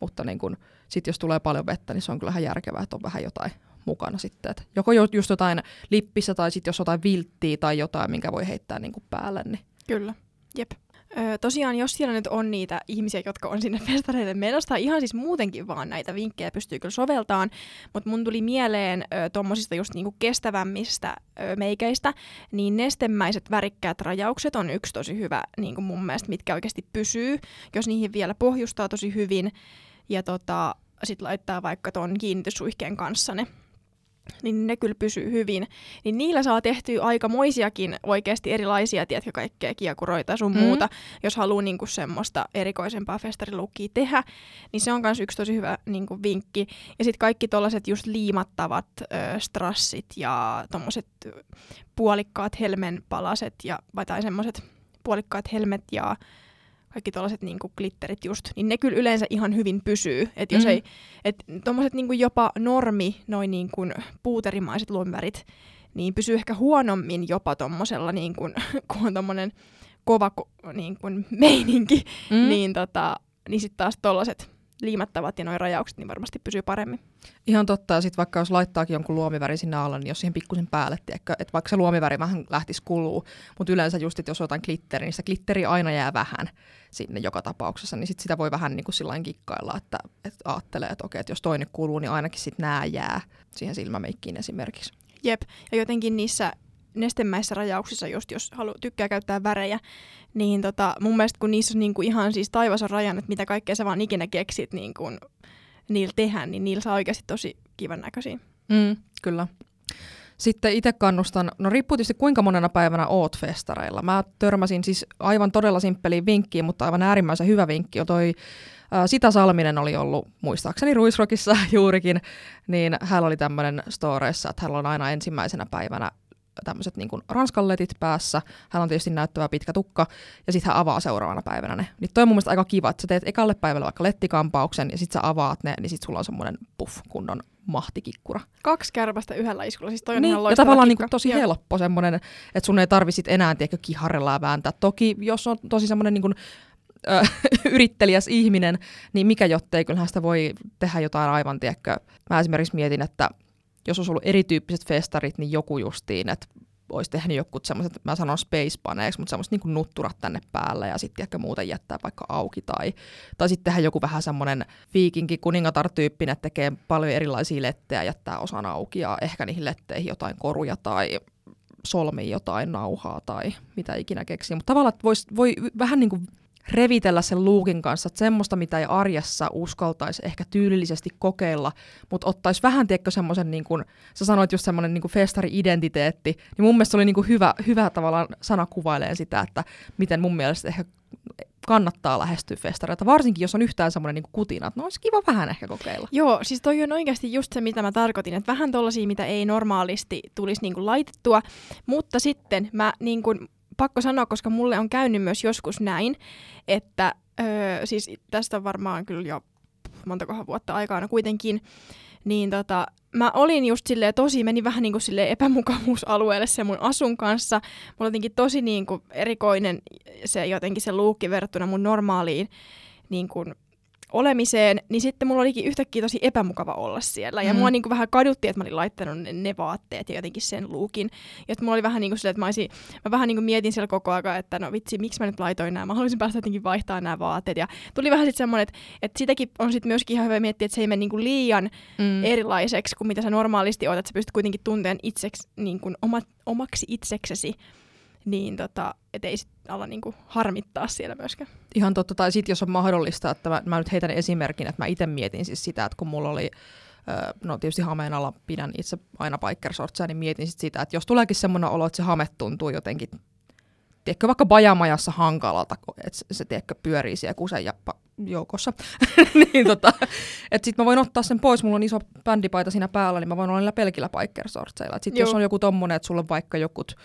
Mutta niin kuin, sit jos tulee paljon vettä, niin se on kyllä ihan järkevää, että on vähän jotain mukana sitten. Et joko just jotain lippissä tai sitten jos jotain vilttiä tai jotain, minkä voi heittää niin kuin päälle. Niin.
Kyllä, jep. Öö, tosiaan, jos siellä nyt on niitä ihmisiä, jotka on sinne festareille menossa, ihan siis muutenkin vaan näitä vinkkejä pystyy kyllä soveltaan, mutta mun tuli mieleen öö, tuommoisista just niinku kestävämmistä öö, meikeistä, niin nestemäiset värikkäät rajaukset on yksi tosi hyvä niinku mun mielestä, mitkä oikeasti pysyy, jos niihin vielä pohjustaa tosi hyvin, ja tota, sitten laittaa vaikka tuon kiinnityssuihkeen kanssa ne niin ne kyllä pysyy hyvin. Niin niillä saa tehtyä aikamoisiakin oikeasti erilaisia, tiedätkö, kaikkea kiekuroita sun mm. muuta, jos haluaa niinku semmoista erikoisempaa festarilukkia tehdä. Niin se on myös yksi tosi hyvä niinku, vinkki. Ja sitten kaikki tuollaiset just liimattavat ö, strassit ja tuommoiset puolikkaat helmenpalaset ja, vai tai semmoiset puolikkaat helmet ja kaikki tuollaiset niinku glitterit just, niin ne kyllä yleensä ihan hyvin pysyy. Että jos mm. ei, et tommoset niinku jopa normi, noin niinku puuterimaiset luomivärit, niin pysyy ehkä huonommin jopa tommosella, niinku, kun on tommonen kova niinku, meininki, mm. niin, tota, niin sitten taas tollaset liimattavat ja noin rajaukset, niin varmasti pysyy paremmin.
Ihan totta, ja sitten vaikka jos laittaakin jonkun luomiväri sinne alle, niin jos siihen pikkusen päälle, tiedätkö, että vaikka se luomiväri vähän lähtisi kuluu, mutta yleensä just, että jos on jotain glitteri, niin se glitteri aina jää vähän sinne joka tapauksessa, niin sit sitä voi vähän niin kuin kikkailla, että, että ajattelee, että okei, että jos toinen kuluu, niin ainakin sitten nämä jää siihen silmämeikkiin esimerkiksi.
Jep, ja jotenkin niissä nestemäisissä rajauksissa, just jos halu, tykkää käyttää värejä, niin tota, mun mielestä kun niissä on niinku ihan siis taivas on rajan, että mitä kaikkea sä vaan ikinä keksit niin kun niillä tehdä, niin niillä saa oikeasti tosi kivan näköisiä.
Mm, kyllä. Sitten itse kannustan, no riippuu tietysti kuinka monena päivänä oot festareilla. Mä törmäsin siis aivan todella simppeliin vinkkiin, mutta aivan äärimmäisen hyvä vinkki on toi Sita Salminen oli ollut muistaakseni Ruisrokissa juurikin, niin hän oli tämmöinen storeissa, että hän on aina ensimmäisenä päivänä tämmöiset niin ranskalletit päässä. Hän on tietysti näyttävä pitkä tukka ja sitten hän avaa seuraavana päivänä ne. Niin toi on mun mielestä aika kiva, että sä teet ekalle päivälle vaikka lettikampauksen ja sitten sä avaat ne, niin sitten sulla on semmoinen puff kunnon mahtikikkura.
Kaksi kärpästä yhdellä iskulla, siis toi on
niin,
ihan
ja tavallaan niin tosi Joo. helppo semmoinen, että sun ei tarvitse enää tiedäkö, kiharrella ja vääntää. Toki jos on tosi semmoinen niin kuin, yrittelijäs ihminen, niin mikä jottei, kyllähän sitä voi tehdä jotain aivan, tiedäkö. Mä esimerkiksi mietin, että jos olisi ollut erityyppiset festarit, niin joku justiin, että olisi tehnyt joku semmoiset, mä sanon space paneeksi, mutta semmoiset niin nutturat tänne päälle ja sitten ehkä muuten jättää vaikka auki. Tai, tai sitten tehdä joku vähän semmoinen viikinki kuningatar-tyyppinen, että tekee paljon erilaisia lettejä, jättää osan auki ja ehkä niihin letteihin jotain koruja tai solmii jotain nauhaa tai mitä ikinä keksii. Mutta tavallaan vois, voi vähän niin kuin revitellä sen luukin kanssa, että semmoista, mitä ei arjessa uskaltaisi ehkä tyylillisesti kokeilla, mutta ottaisi vähän, tiedätkö, semmoisen, niin kuin, sä sanoit just semmoinen niin festari-identiteetti, niin mun mielestä se oli niin kuin hyvä, hyvä tavallaan sana kuvailee sitä, että miten mun mielestä ehkä kannattaa lähestyä festareita, varsinkin jos on yhtään semmoinen niin kutina, että no olisi kiva vähän ehkä kokeilla.
Joo, siis toi on oikeasti just se, mitä mä tarkoitin, että vähän tollaisia, mitä ei normaalisti tulisi niin kuin laitettua, mutta sitten mä niin kuin, pakko sanoa, koska mulle on käynyt myös joskus näin, että öö, siis tästä on varmaan kyllä jo montakohan vuotta aikaa kuitenkin, niin tota, mä olin just silleen tosi, meni vähän niin kuin silleen epämukavuusalueelle se mun asun kanssa. Mulla jotenkin tosi niin kuin erikoinen se jotenkin se luukki verrattuna mun normaaliin niin kuin olemiseen, niin sitten mulla olikin yhtäkkiä tosi epämukava olla siellä. Ja mm. mua niin kuin vähän kadutti, että mä olin laittanut ne, ne vaatteet ja jotenkin sen luukin. Ja että mulla oli vähän niin kuin silleen, että mä, olisin, mä vähän niin kuin mietin siellä koko ajan, että no vitsi, miksi mä nyt laitoin nämä. Mä haluaisin päästä jotenkin vaihtaa nämä vaatteet. Ja tuli vähän sitten semmoinen, että, että sitäkin on sitten myöskin ihan hyvä miettiä, että se ei mene niin kuin liian mm. erilaiseksi kuin mitä sä normaalisti oot, että sä pystyt kuitenkin tunteen itseksi, niin kuin oma, omaksi itseksesi niin tota, et ei sit ala niinku harmittaa siellä myöskään.
Ihan totta, tai sitten jos on mahdollista, että mä, mä nyt heitän esimerkin, että mä itse mietin siis sitä, että kun mulla oli no tietysti hameen alla pidän itse aina bikersortseja, niin mietin sit sitä, että jos tuleekin semmoinen olo, että se hame tuntuu jotenkin, tiedätkö, vaikka bajamajassa hankalalta, että se, se tiedätkö, pyörii siellä kusen ja joukossa, niin tota, että sit mä voin ottaa sen pois, mulla on iso bändipaita siinä päällä, niin mä voin olla niillä pelkillä bikersortseilla. Sitten jos on joku tommonen, että sulla on vaikka jokut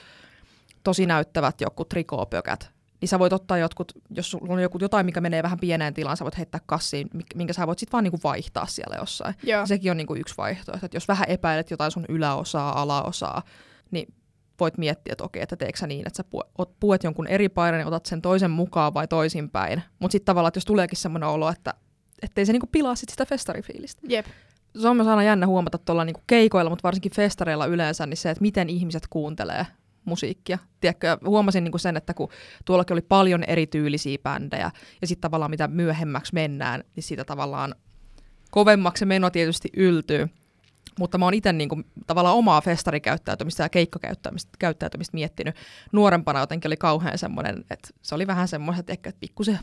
tosi näyttävät joku trikoopökät niin sä voit ottaa jotkut, jos sulla on joku, jotain, mikä menee vähän pieneen tilaan, sä voit heittää kassiin, minkä sä voit sitten vaan niinku vaihtaa siellä jossain.
Joo.
Sekin on niinku yksi vaihtoehto, että jos vähän epäilet jotain sun yläosaa, alaosaa, niin voit miettiä, että okei, että teekö sä niin, että sä puet jonkun eri paidan ja otat sen toisen mukaan vai toisinpäin. Mutta sitten tavallaan, että jos tuleekin semmoinen olo, että ettei se niinku pilaa sit sitä festarifiilistä.
Jep.
Se on myös aina jännä huomata tuolla niinku keikoilla, mutta varsinkin festareilla yleensä, niin se, että miten ihmiset kuuntelee musiikkia. Tiedätkö, huomasin niinku sen, että kun tuollakin oli paljon erityylisiä bändejä, ja sitten tavallaan mitä myöhemmäksi mennään, niin siitä tavallaan kovemmaksi se meno tietysti yltyy. Mutta mä oon itse niinku, tavallaan omaa festarikäyttäytymistä ja keikkakäyttäytymistä miettinyt. Nuorempana jotenkin oli kauhean semmoinen, että se oli vähän semmoinen, että pikkusen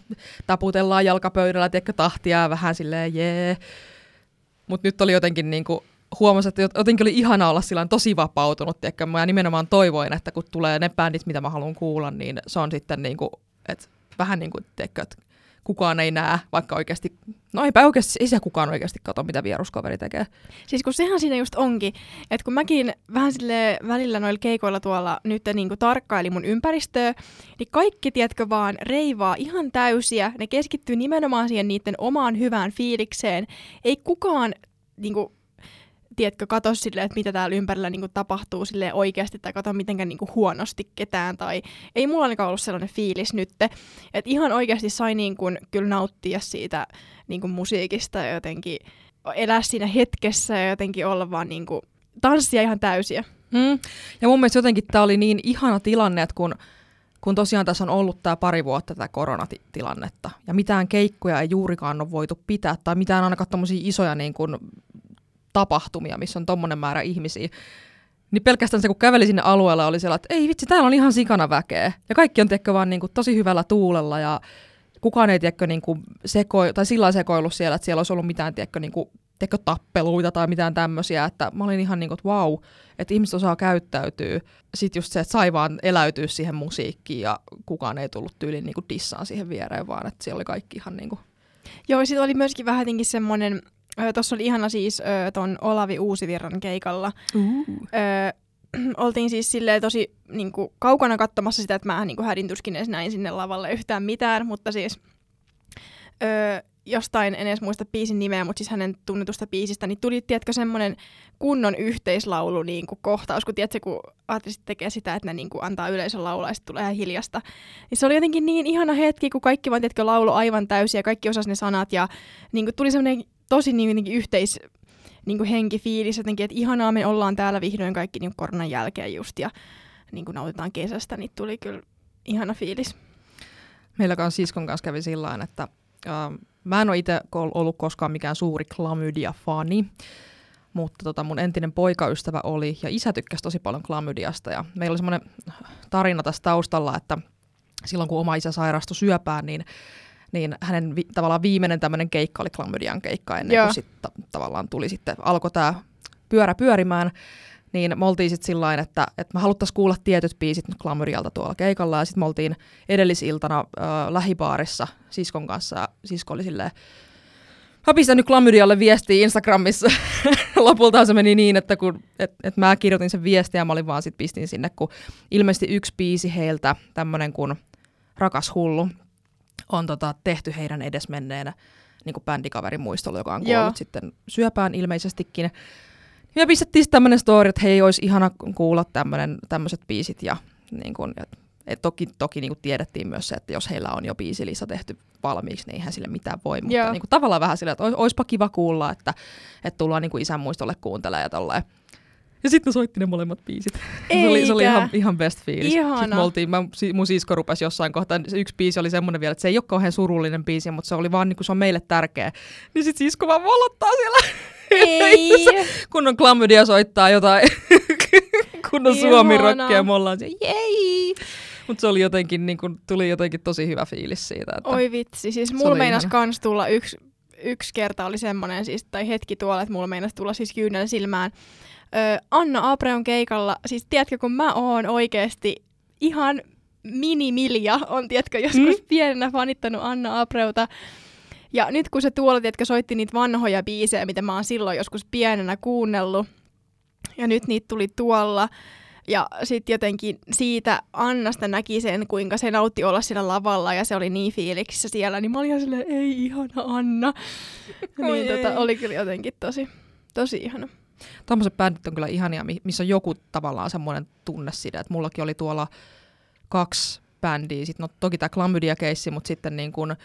taputellaan jalkapöydällä, tiedätkö, tahtia vähän silleen jee. Mutta nyt oli jotenkin niinku, huomasin, että jotenkin oli ihana olla sillä tosi vapautunut, tiedätkö? Mä nimenomaan toivoin, että kun tulee ne bändit, mitä mä haluan kuulla, niin se on sitten niinku, että vähän niin kuin, tiedätkö, että kukaan ei näe, vaikka oikeasti, no eipä oikeasti, ei se kukaan oikeasti kato, mitä vieruskaveri tekee.
Siis kun sehän siinä just onkin, että kun mäkin vähän sille välillä noilla keikoilla tuolla nyt niin tarkkaili mun ympäristöä, niin kaikki, tiedätkö, vaan reivaa ihan täysiä, ne keskittyy nimenomaan siihen niiden omaan hyvään fiilikseen. Ei kukaan niin kuin, tiedätkö, katso silleen, että mitä täällä ympärillä niin kuin, tapahtuu sille oikeasti, tai katso mitenkään niin kuin, huonosti ketään, tai ei mulla ainakaan ollut sellainen fiilis nyt, että ihan oikeasti sai niin kuin, kyllä nauttia siitä niin kuin, musiikista ja jotenkin elää siinä hetkessä ja jotenkin olla vaan niin kuin, tanssia ihan täysiä.
Mm. Ja mun mielestä jotenkin tämä oli niin ihana tilanne, että kun kun tosiaan tässä on ollut tämä pari vuotta tätä koronatilannetta, ja mitään keikkoja ei juurikaan ole voitu pitää, tai mitään ainakaan tämmöisiä isoja niin kuin tapahtumia, missä on tommonen määrä ihmisiä, niin pelkästään se, kun käveli sinne alueella, oli siellä, että ei vitsi, täällä on ihan sikana väkeä. Ja kaikki on tiedätkö, vaan niin kuin, tosi hyvällä tuulella ja kukaan ei tiedätkö, niin kuin, seko, tai sillä sekoillut siellä, että siellä olisi ollut mitään tiedätkö, niin kuin, tiedätkö, tappeluita tai mitään tämmöisiä. Että mä olin ihan niin kuin, että vau, että ihmiset osaa käyttäytyä. Sitten just se, että sai vaan eläytyä siihen musiikkiin ja kukaan ei tullut tyyliin niin kuin dissaan siihen viereen, vaan että siellä oli kaikki ihan niin kuin...
Joo, sitten oli myöskin vähän jotenkin semmoinen Tuossa oli ihana siis ton Olavi Uusivirran keikalla. Uh. Ö, oltiin siis silleen tosi niin kuin, kaukana katsomassa sitä, että mä niin kuin, hädintuskin edes näin sinne lavalle yhtään mitään, mutta siis ö, jostain, en edes muista biisin nimeä, mutta siis hänen tunnetusta biisistä, niin tuli, tiedätkö, semmoinen kunnon yhteislaulu niin kuin kohtaus, kun tiedätkö, kun artistit tekee sitä, että ne niin kuin antaa yleisön laulaa ja sitten tulee ihan hiljasta. Niin se oli jotenkin niin ihana hetki, kun kaikki vaan, tiedätkö, laulu aivan täysin ja kaikki osas ne sanat ja niin kuin tuli semmoinen tosi niin jotenkin yhteis niin kuin henki, fiilis jotenkin, että ihanaa me ollaan täällä vihdoin kaikki niin koronan jälkeen just ja niin kuin nautitaan kesästä, niin tuli kyllä ihana fiilis.
Meillä kanssa siskon kanssa kävi sillä että äh, mä en ole itse ollut koskaan mikään suuri klamydia-fani, mutta tota, mun entinen poikaystävä oli, ja isä tykkäsi tosi paljon klamydiasta, ja meillä oli semmoinen tarina tässä taustalla, että silloin kun oma isä sairastui syöpään, niin niin hänen vi- tavallaan viimeinen tämmöinen keikka oli klamydian keikka ennen Joo. kuin sit, ta- tavallaan tuli sitten, alkoi tämä pyörä pyörimään, niin me oltiin sitten sillä että, että me haluttaisiin kuulla tietyt biisit nyt klamydialta tuolla keikalla, ja sitten me oltiin edellisiltana äh, lähibaarissa siskon kanssa, ja sisko oli silleen, Mä pistän nyt klamydialle viestiä Instagramissa. Lopulta se meni niin, että kun, et, et mä kirjoitin sen viestiä ja mä olin vaan sit pistin sinne, kun ilmeisesti yksi biisi heiltä, tämmönen kuin Rakas hullu, on tota, tehty heidän edesmenneenä niin kuin bändikaverin muistolla, joka on kuollut Joo. sitten syöpään ilmeisestikin. Ja pistettiin tämmöinen story, että hei, olisi ihana kuulla tämmöiset biisit. Ja, niin kun, et, et toki toki niin tiedettiin myös se, että jos heillä on jo biisilista tehty valmiiksi, niin eihän sille mitään voi. Mutta niin kuin, tavallaan vähän sillä, että olisipa kiva kuulla, että, että tullaan niin kuin isän muistolle kuuntelemaan ja tolleen. Ja sitten ne soitti ne molemmat biisit. Se oli, se oli ihan, ihan best fiilis. Ihana. Sitten me oltiin, mä, mun sisko rupesi jossain kohtaa, se yksi biisi oli semmoinen vielä, että se ei ole kauhean surullinen biisi, mutta se oli vaan niin kuin se on meille tärkeä. Niin sitten sisko vaan volottaa siellä.
Ei.
kun on klamydia soittaa jotain kun on suomi rockia, me ollaan se, jei! Mutta se oli jotenkin, niin kun, tuli jotenkin tosi hyvä fiilis siitä. Että
Oi vitsi, siis mulla meinas kans tulla yksi, yksi kerta oli semmoinen, siis, tai hetki tuolla, että mulla meinas tulla siis kyynel silmään ö, Anna Abreon keikalla, siis tiedätkö, kun mä oon oikeesti ihan mini-Milja, on tiedätkö, joskus mm. pienenä fanittanut Anna Abreuta. Ja nyt kun se tuolla, tiedätkö, soitti niitä vanhoja biisejä, mitä mä oon silloin joskus pienenä kuunnellut, ja nyt niitä tuli tuolla, Ja sitten jotenkin siitä Annasta näki sen, kuinka se nautti olla siellä lavalla ja se oli niin fiiliksissä siellä, niin mä olin ihan silleen, ei ihana Anna. niin tota, oli kyllä jotenkin tosi, tosi ihana.
Tuommoiset bändit on kyllä ihania, missä on joku tavallaan semmoinen tunne siitä, että mullakin oli tuolla kaksi bändiä, sitten no toki tämä Chlamydia-keissi, mutta sitten niin kun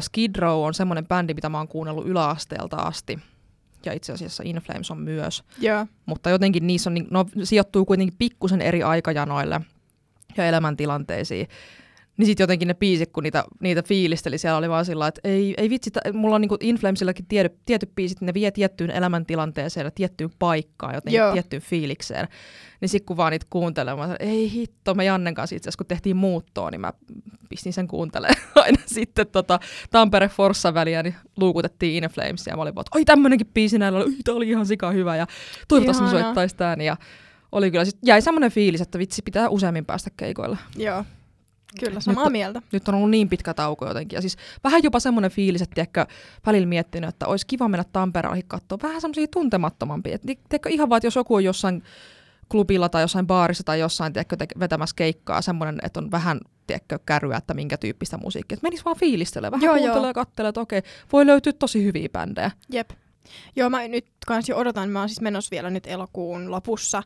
Skid Row on semmoinen bändi, mitä mä oon kuunnellut yläasteelta asti ja itse asiassa Inflames on myös.
Yeah.
Mutta jotenkin niissä on, no, sijoittuu kuitenkin pikkusen eri aikajanoille ja elämäntilanteisiin. Niin sitten jotenkin ne biisit, kun niitä, niitä fiilisteli, siellä oli vaan sillä että ei, ei vitsi, mulla on niinku Inflamesillakin tiety, tietyt biisit, ne vie tiettyyn elämäntilanteeseen ja tiettyyn paikkaan, jotenkin Joo. tiettyyn fiilikseen. Niin sitten kun vaan niitä kuuntelemaan, ei hitto, me Jannen kanssa itse asiassa, kun tehtiin muuttoa, niin mä pistin sen kuuntelemaan aina sitten tota, Tampere Forssa väliä, niin luukutettiin Inflamesia ja mä olin vaan, että oi tämmönenkin biisi näillä oli, tää oli ihan sika hyvä ja toivottavasti soittaisi tämän ja oli kyllä, sit jäi semmoinen fiilis, että vitsi pitää useammin päästä keikoilla.
Joo. Kyllä, samaa
nyt,
mieltä.
Nyt on ollut niin pitkä tauko jotenkin. Ja siis vähän jopa semmoinen fiilis, että tiedätkö, välillä miettinyt, että olisi kiva mennä Tampereelle katsoa vähän semmoisia tuntemattomampia. tiedätkö, ihan vaan, että jos joku on jossain klubilla tai jossain baarissa tai jossain tiedätkö, te- vetämässä keikkaa, semmoinen, että on vähän tiedätkö, kärryä, että minkä tyyppistä musiikkia. Että menisi vaan fiilistelee, vähän joo, kuuntelee ja katselee, että okei, voi löytyä tosi hyviä bändejä.
Jep. Joo, mä nyt kans jo odotan, mä oon siis menossa vielä nyt elokuun lopussa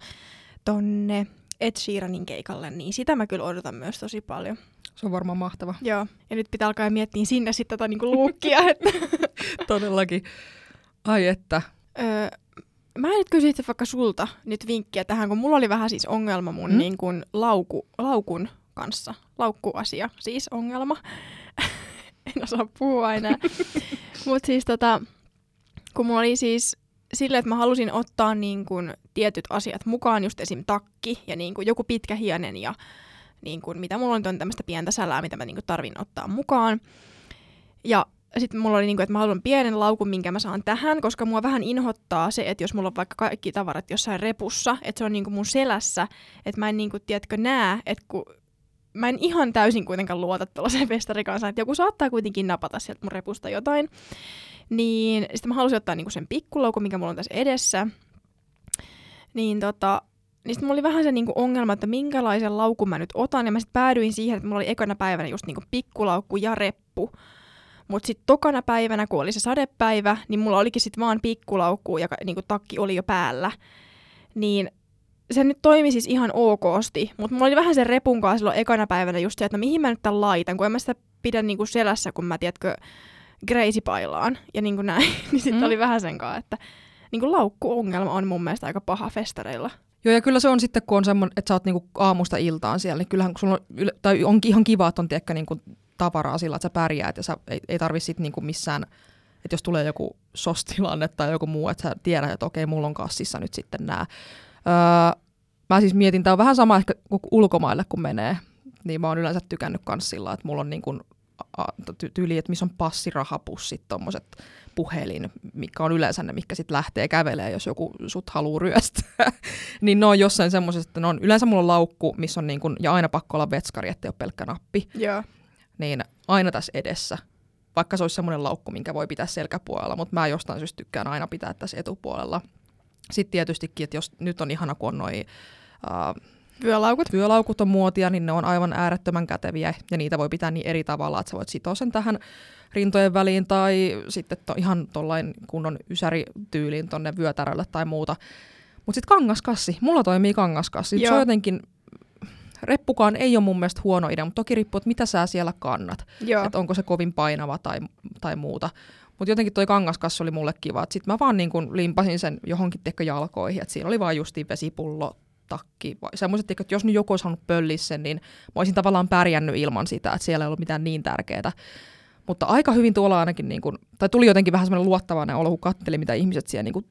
tonne Ed Sheeranin keikalle, niin sitä mä kyllä odotan myös tosi paljon.
Se on varmaan mahtava.
Joo, ja nyt pitää alkaa miettiä sinne sitten tätä niinku luukkia. Että
Todellakin. Ai että.
Öö, mä nyt kysyisin vaikka sulta nyt vinkkiä tähän, kun mulla oli vähän siis ongelma mun mm? niin kuin lauku, laukun kanssa. Laukkuasia, siis ongelma. en osaa puhua enää. Mutta siis tota, kun mulla oli siis sille, että mä halusin ottaa niin kuin tietyt asiat mukaan, just esim. takki ja niin kuin joku pitkä hienen ja niin kuin, mitä mulla on, on tämmöistä pientä sälää, mitä mä niin kuin tarvin ottaa mukaan. Ja sitten mulla oli niin kuin, että mä haluan pienen laukun, minkä mä saan tähän, koska mua vähän inhottaa se, että jos mulla on vaikka kaikki tavarat jossain repussa, että se on niin kuin mun selässä, että mä en niin kuin, tiedätkö, näe, että kun mä en ihan täysin kuitenkaan luota tuollaiseen festarikansa, että joku saattaa kuitenkin napata sieltä mun repusta jotain. Niin sitten mä halusin ottaa niinku sen pikkulaukun, mikä mulla on tässä edessä. Niin tota, niin sitten mulla oli vähän se niinku ongelma, että minkälaisen laukun mä nyt otan. Ja mä sitten päädyin siihen, että mulla oli ekana päivänä just niinku pikkulaukku ja reppu. Mutta sitten tokana päivänä, kun oli se sadepäivä, niin mulla olikin sitten vaan pikkulaukku ja niinku takki oli jo päällä. Niin se nyt toimi siis ihan okosti, mutta mulla oli vähän sen repun kanssa silloin ekana päivänä just se, että no mihin mä nyt tämän laitan, kun en mä sitä pidä niinku selässä, kun mä tiedätkö, greisipailaan ja niin kuin näin, niin sitten mm. oli vähän sen kanssa, että niin kuin laukkuongelma on mun mielestä aika paha festareilla.
Joo, ja kyllä se on sitten, kun on semmoinen, että sä oot niinku aamusta iltaan siellä, niin kyllähän sulla on, tai on ihan kiva, että on tiedäkö, niinku tavaraa sillä, että sä pärjäät, ja sä ei, ei tarvi sitten niinku missään, että jos tulee joku sostilanne tai joku muu, että sä tiedät, että okei, mulla on kassissa nyt sitten nämä. Öö, mä siis mietin, tämä on vähän sama ehkä ulkomaille, kun menee, niin mä oon yleensä tykännyt kans sillä, että mulla on niin kuin tyyli, että missä on passirahapussit, tuommoiset puhelin, mikä on yleensä ne, mikä sitten lähtee kävelemään, jos joku sut haluaa ryöstää. niin ne on jossain semmoisessa, että ne on, yleensä mulla on laukku, missä on niin kun, ja aina pakko olla vetskari, ettei ole pelkkä nappi.
Joo.
Niin aina tässä edessä. Vaikka se olisi semmoinen laukku, minkä voi pitää selkäpuolella, mutta mä jostain syystä tykkään aina pitää tässä etupuolella. Sitten tietystikin, että jos nyt on ihana, kun on noi, uh,
Vyölaukut.
Vyölaukut on muotia, niin ne on aivan äärettömän käteviä ja niitä voi pitää niin eri tavalla, että sä voit sitoa sen tähän rintojen väliin tai sitten to, ihan tuollain kunnon ysärityyliin tonne vyötärölle tai muuta. Mutta sitten kangaskassi. Mulla toimii kangaskassi. Se on jotenkin, reppukaan ei ole mun mielestä huono idea, mutta toki riippuu, että mitä sä siellä kannat. Että onko se kovin painava tai, tai muuta. Mutta jotenkin toi kangaskassi oli mulle kiva. Sitten mä vaan niin kun limpasin sen johonkin tekkä jalkoihin. Et siinä oli vaan justiin vesipullo, takki. Semmoiset, että jos nyt joku olisi halunnut pölliä sen, niin mä olisin tavallaan pärjännyt ilman sitä, että siellä ei ollut mitään niin tärkeää. Mutta aika hyvin tuolla ainakin, niin kun, tai tuli jotenkin vähän semmoinen luottavainen olo, kun katteli, mitä ihmiset siellä niin kun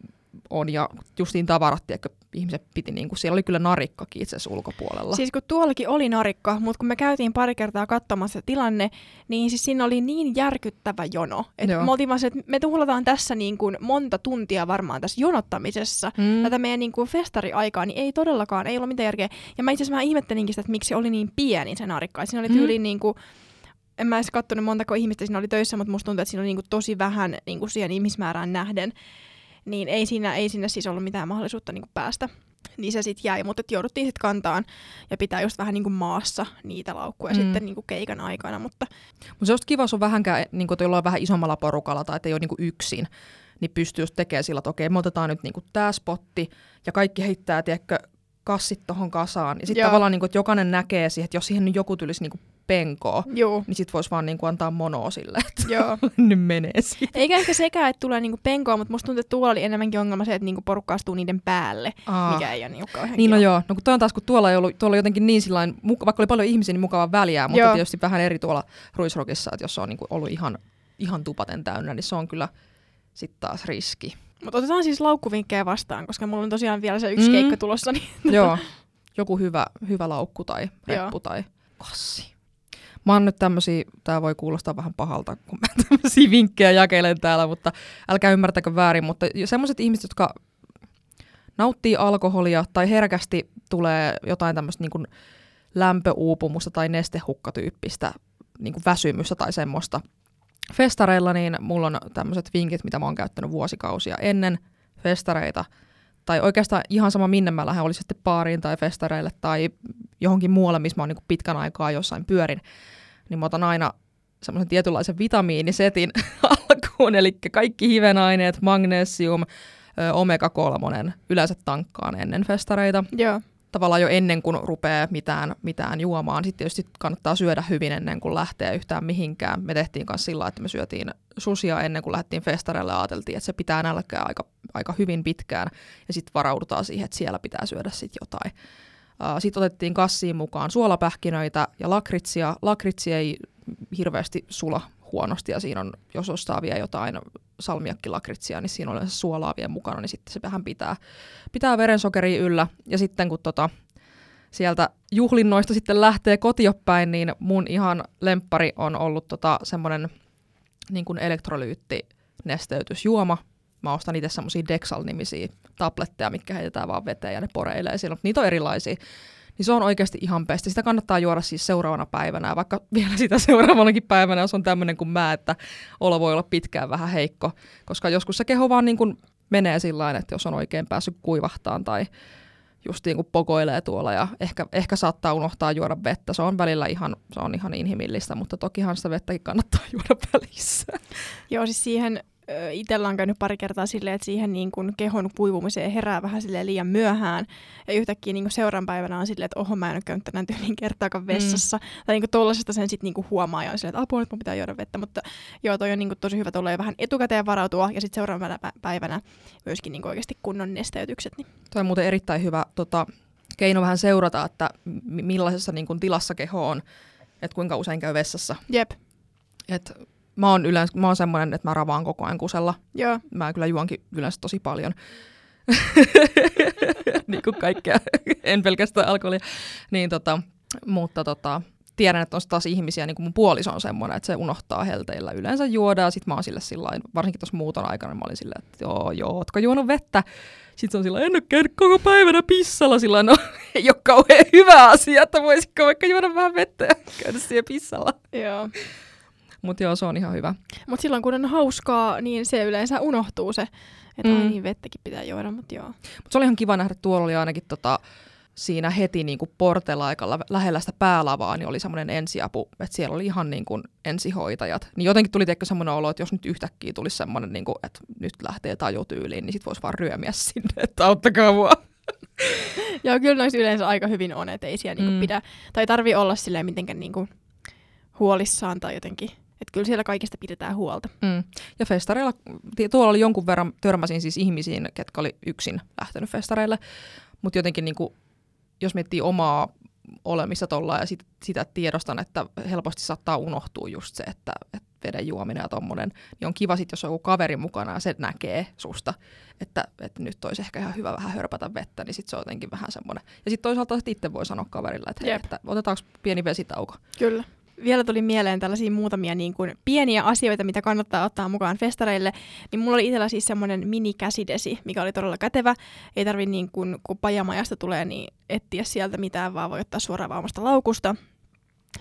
on. Ja justiin tavarat, että ihmiset piti, niin kuin, siellä oli kyllä narikkakin itse asiassa ulkopuolella.
Siis kun tuollakin oli narikka, mutta kun me käytiin pari kertaa katsomassa tilanne, niin siis siinä oli niin järkyttävä jono. Että me oltiin vaan se, että me tuhlataan tässä niin kuin monta tuntia varmaan tässä jonottamisessa. Mm. Tätä meidän niin kuin festariaikaa, niin ei todellakaan, ei ollut mitään järkeä. Ja mä itse asiassa ihmettelinkin sitä, että miksi se oli niin pieni se narikka. Siinä oli tyyliin mm. niin kuin, en mä edes katsonut montako ihmistä siinä oli töissä, mutta musta tuntuu, että siinä oli niin kuin tosi vähän niin kuin siihen ihmismäärään nähden niin ei siinä, ei siinä siis ollut mitään mahdollisuutta niin päästä. niin se sitten jäi, mutta jouduttiin sitten kantaan ja pitää just vähän niin kuin maassa niitä laukkuja
Mm.
sitten niin kuin keikan aikana, mutta
Mutta se olisi kiva, jos on vähänkään, niin kuin, jollain vähän isommalla porukalla tai että ei ole niin kuin yksin, niin pystyy just tekemään sillä, että okei, me otetaan nyt niin kuin tämä spotti ja kaikki heittää, tiedätkö, kassit tuohon kasaan. Ja sitten tavallaan, niin kuin, että jokainen näkee siihen, että jos siihen nyt joku tulisi niin kuin penkoa,
juu,
niin sitten voisi vaan niin kuin antaa monoa sille, että
joo.
nyt menee siitä.
Eikä ehkä sekään, että tulee niinku penkoa, mutta musta tuntuu, että tuolla oli enemmänkin ongelma se, että niinku porukka astuu niiden päälle,
Aa.
mikä ei ole niinku kauhean
Niin no joo, no kun toi on taas, kun tuolla ei ollut, tuolla oli jotenkin niin sillain, vaikka oli paljon ihmisiä, niin mukava väliä, mutta
Joo.
tietysti vähän eri tuolla Ruisrockissa, että jos se on niin kuin ollut ihan, ihan tupaten täynnä, niin se on kyllä sitten taas riski.
Mutta otetaan siis laukkuvinkkejä vastaan, koska mulla on tosiaan vielä se yksi
mm.
keikka tulossa. Niin
Joo, joku hyvä, hyvä laukku tai reppu
Joo.
tai kassi. Mä oon nyt tämmösiä, tää voi kuulostaa vähän pahalta, kun mä tämmöisiä vinkkejä jakelen täällä, mutta älkää ymmärtäkö väärin, mutta semmoiset ihmiset, jotka nauttii alkoholia tai herkästi tulee jotain tämmöistä niin lämpöuupumusta tai nestehukkatyyppistä niin väsymystä tai semmoista. Festareilla niin mulla on tämmöiset vinkit, mitä mä oon käyttänyt vuosikausia ennen festareita. Tai oikeastaan ihan sama minne mä lähden, oli sitten baariin tai festareille tai johonkin muualle, missä mä oon niin pitkän aikaa jossain pyörin. Niin mä otan aina semmoisen tietynlaisen vitamiinisetin alkuun, eli kaikki hivenaineet, magnesium, ö, omega-3, yleensä tankkaan ennen festareita
Joo,
tavallaan jo ennen kuin rupeaa mitään, mitään juomaan. Sitten tietysti kannattaa syödä hyvin ennen kuin lähtee yhtään mihinkään. Me tehtiin myös sillä että me syötiin susia ennen kuin lähdettiin festareille ja ajateltiin, että se pitää nälkää aika, aika hyvin pitkään. Ja sitten varaudutaan siihen, että siellä pitää syödä sitten jotain. Sitten otettiin kassiin mukaan suolapähkinöitä ja lakritsia. Lakritsi ei hirveästi sula huonosti ja siinä on, jos ostaa vielä jotain salmiakkilakritsia, niin siinä on yleensä suolaa vielä mukana, niin sitten se vähän pitää, pitää verensokeria yllä. Ja sitten kun tota, sieltä juhlinnoista sitten lähtee kotiopäin, niin mun ihan lemppari on ollut tota, semmoinen niin kuin elektrolyytti-nesteytysjuoma. Mä ostan itse semmoisia Dexal-nimisiä tabletteja, mitkä heitetään vaan veteen ja ne poreilee siellä, mutta niitä on erilaisia. Niin se on oikeasti ihan pesti. Sitä kannattaa juoda siis seuraavana päivänä, vaikka vielä sitä seuraavanakin päivänä, jos on tämmöinen kuin mä, että olo voi olla pitkään vähän heikko. Koska joskus se keho vaan niin kuin menee sillä että jos on oikein päässyt kuivahtaan tai just niin kuin pokoilee tuolla ja ehkä, ehkä saattaa unohtaa juoda vettä. Se on välillä ihan, se on ihan inhimillistä, mutta tokihan sitä vettäkin kannattaa juoda välissä.
Joo, siis siihen itsellä on käynyt pari kertaa silleen, että siihen niin kuin kehon kuivumiseen herää vähän silleen liian myöhään. Ja yhtäkkiä niin kuin seuraavan päivänä on silleen, että oho, mä en ole käynyt tänään tyyliin kertaakaan vessassa. Mm. Tai niin kuin tollasesta sen sitten niin kuin huomaa ja on silleen, että apua, nyt mun pitää juoda vettä. Mutta joo, toi on niin kuin tosi hyvä tulla jo vähän etukäteen varautua ja sitten seuraavana pä- päivänä myöskin niin kuin oikeasti kunnon nesteytykset. Niin.
Toi on muuten erittäin hyvä tota, keino vähän seurata, että mi- millaisessa niin kuin, tilassa keho on, että kuinka usein käy vessassa.
Jep,
Et mä oon yleensä, mä oon semmoinen, että mä ravaan koko ajan kusella.
joo.
Mä kyllä juonkin yleensä tosi paljon. niin kuin kaikkea, en pelkästään alkoholia. Niin tota, mutta tota, tiedän, että on taas ihmisiä, niin kuin mun puoliso on semmoinen, että se unohtaa helteillä yleensä juoda, ja sit mä oon sille sillain, varsinkin tuossa muuton aikana, mä olin silleen, että joo, joo, ootko juonut vettä? Sitten se on sillä en ole käynyt koko päivänä pissalla, sillä no ei ole kauhean hyvä asia, että voisitko vaikka juoda vähän vettä ja käydä siellä pissalla.
Joo.
Mutta joo, se on ihan hyvä.
Mutta silloin kun on hauskaa, niin se yleensä unohtuu se, että mm. Ai niin vettäkin pitää juoda, mutta joo.
Mutta se oli ihan kiva nähdä, tuolla oli ainakin tota, siinä heti niin kuin portella aika lä- lähellä sitä päälavaa, niin oli semmoinen ensiapu, että siellä oli ihan niin kuin ensihoitajat. Niin jotenkin tuli teikö semmoinen olo, että jos nyt yhtäkkiä tulisi semmoinen, niin kuin, että nyt lähtee tajutyyliin, niin sit voisi vaan ryömiä sinne, että auttakaa mua.
Joo, kyllä noissa yleensä aika hyvin on, että ei siellä niinku
Mm.
pidä, tai tarvi olla silleen mitenkään niinku huolissaan tai jotenkin. Että kyllä siellä kaikista pidetään huolta.
Mm. Ja festareilla, tuolla oli jonkun verran, törmäsin siis ihmisiin, ketkä oli yksin lähtenyt festareille, mutta jotenkin niin kuin, jos miettii omaa olemista tuolla ja sit, sitä tiedostan, että helposti saattaa unohtua just se, että, että veden juominen ja tommonen, niin on kiva sitten, jos on joku kaveri mukana ja se näkee susta, että, että nyt olisi ehkä ihan hyvä vähän hörpätä vettä, niin sitten se on jotenkin vähän semmoinen. Ja sitten toisaalta sit itse voi sanoa kaverille, että, hei, että otetaanko pieni vesitauko.
Kyllä. Vielä tuli mieleen tällaisia muutamia niin kuin pieniä asioita, mitä kannattaa ottaa mukaan festareille. Niin mulla oli itsellä siis semmoinen mini-käsidesi, mikä oli todella kätevä. Ei tarvi niin kuin, kun pajamajasta tulee, niin etsiä sieltä mitään, vaan voi ottaa suoraan vaan laukusta.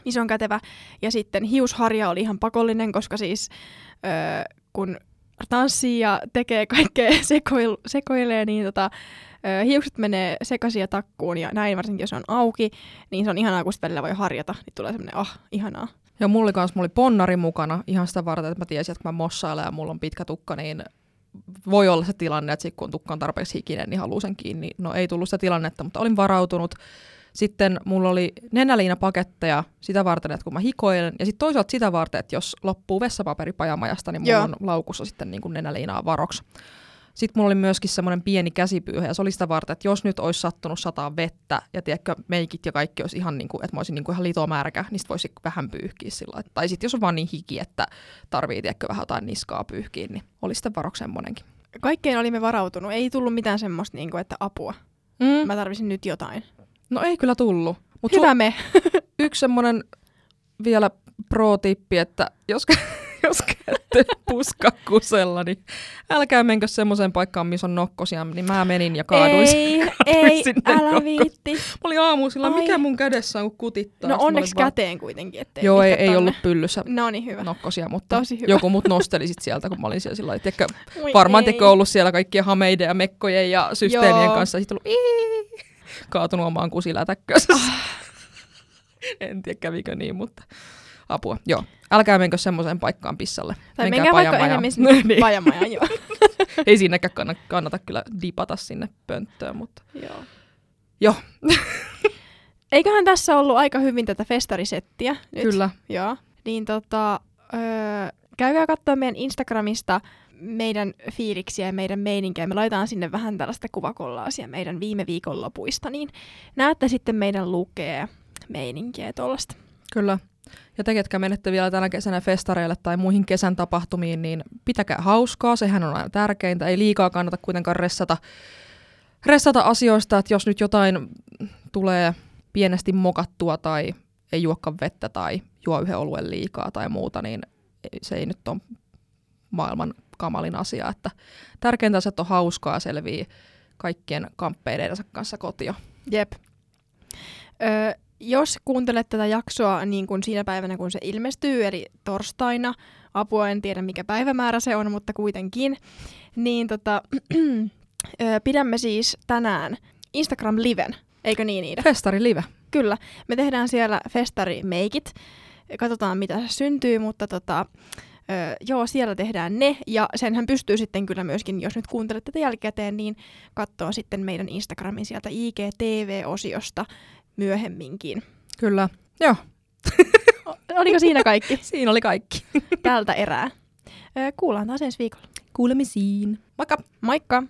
Niin se on kätevä. Ja sitten hiusharja oli ihan pakollinen, koska siis öö, kun tanssii ja tekee kaikkea, sekoil, sekoilee, niin tota, hiukset menee sekaisin ja takkuun ja näin, varsinkin jos on auki, niin se on ihanaa, kun sitten välillä voi harjata, niin tulee semmoinen, ah, ihanaa.
Ja mulla oli kans, mulla oli ponnari mukana ihan sitä varten, että mä tiesin, että kun mä mossailen ja mulla on pitkä tukka, niin voi olla se tilanne, että sit kun tukka on tarpeeksi hikinen, niin haluaa sen kiinni. No ei tullut sitä tilannetta, mutta olin varautunut. Sitten mulla oli nenäliinapaketteja sitä varten, että kun mä hikoilen, ja sitten toisaalta sitä varten, että jos loppuu vessapaperi pajamajasta, niin mulla
Joo.
on laukussa sitten niin kuin nenäliinaa varoksi. Sitten mulla oli myöskin semmoinen pieni käsipyyhe, ja se oli sitä varten, että jos nyt olisi sattunut sataa vettä, ja tiedätkö, meikit ja kaikki olisi ihan niin kuin, että mä olisin niin kuin ihan litomärkä, niin sit voisi vähän pyyhkiä sillä lailla. Tai sitten jos on vaan niin hiki, että tarvii, tiedätkö, vähän jotain niskaa pyyhkiä, niin oli sitten varoksi semmoinenkin.
Kaikkeen olimme varautunut. Ei tullut mitään semmoista, niin kuin, että apua.
Mm.
Mä tarvisin nyt jotain.
No ei kyllä tullut. Mut
Hyvä me.
yksi semmoinen vielä pro-tippi, että jos, jos käytte puskakusella, niin älkää menkö semmoiseen paikkaan, missä on nokkosia, niin mä menin ja kaaduin,
ei,
kaaduin
ei,
sinne
älä
nokko-
viitti.
Mä olin
Ai.
mikä mun kädessä on kutittaa.
No onneksi
vaan-
käteen kuitenkin, ettei
Joo, ei, ei ollut pyllyssä
No niin, hyvä.
nokkosia, mutta
Tosi hyvä.
joku mut nosteli sit sieltä, kun mä olin siellä sillä lailla, tiedätkö, varmaan tekö ollut siellä kaikkien hameiden ja mekkojen ja systeemien
Joo.
kanssa. Sitten ollut ii, kaatunut omaan kusilätäkköönsä.
Ah.
en tiedä kävikö niin, mutta apua. Joo, älkää menkö semmoiseen paikkaan pissalle.
Tai
Menkää
menkää vaikka enemmän sinne
Niin.
pajamajaan, joo.
Ei siinäkään kannata, kannata kyllä dipata sinne pönttöön, mutta
joo.
Joo.
Eiköhän tässä ollut aika hyvin tätä festarisettiä nyt.
kyllä.
Joo. Niin tota, öö, käykää katsoa meidän Instagramista meidän fiiliksiä ja meidän meininkiä. Me laitetaan sinne vähän tällaista kuvakollaasia meidän viime viikon lopuista, niin näette sitten meidän lukea ja meininkiä ja tollasta.
Kyllä. Ja te, ketkä menette vielä tänä kesänä festareille tai muihin kesän tapahtumiin, niin pitäkää hauskaa, sehän on aina tärkeintä. Ei liikaa kannata kuitenkaan ressata, ressata asioista, että jos nyt jotain tulee pienesti mokattua tai ei juokka vettä tai juo yhden oluen liikaa tai muuta, niin se ei nyt ole maailman kamalin asia. Että tärkeintä on se, että on hauskaa ja selvii kaikkien kamppeidensa kanssa kotia.
Jep. Öö, jos kuuntelet tätä jaksoa niin kuin siinä päivänä, kun se ilmestyy, eli torstaina, apua en tiedä mikä päivämäärä se on, mutta kuitenkin, niin tota, pidämme siis tänään Instagram-liven, eikö niin Iida?
Festari live.
Kyllä, me tehdään siellä festarimeikit, katsotaan mitä se syntyy, mutta tota, Öö, joo, siellä tehdään ne, ja senhän pystyy sitten kyllä myöskin, jos nyt kuuntelet tätä jälkikäteen, niin katsoa sitten meidän Instagramin sieltä IGTV-osiosta myöhemminkin.
Kyllä. Joo,
Oliko siinä kaikki
siinä oli kaikki.
tältä erää? Kuullaan taas ensi viikolla.
Kuulemisiin. Moikka!
Moikka!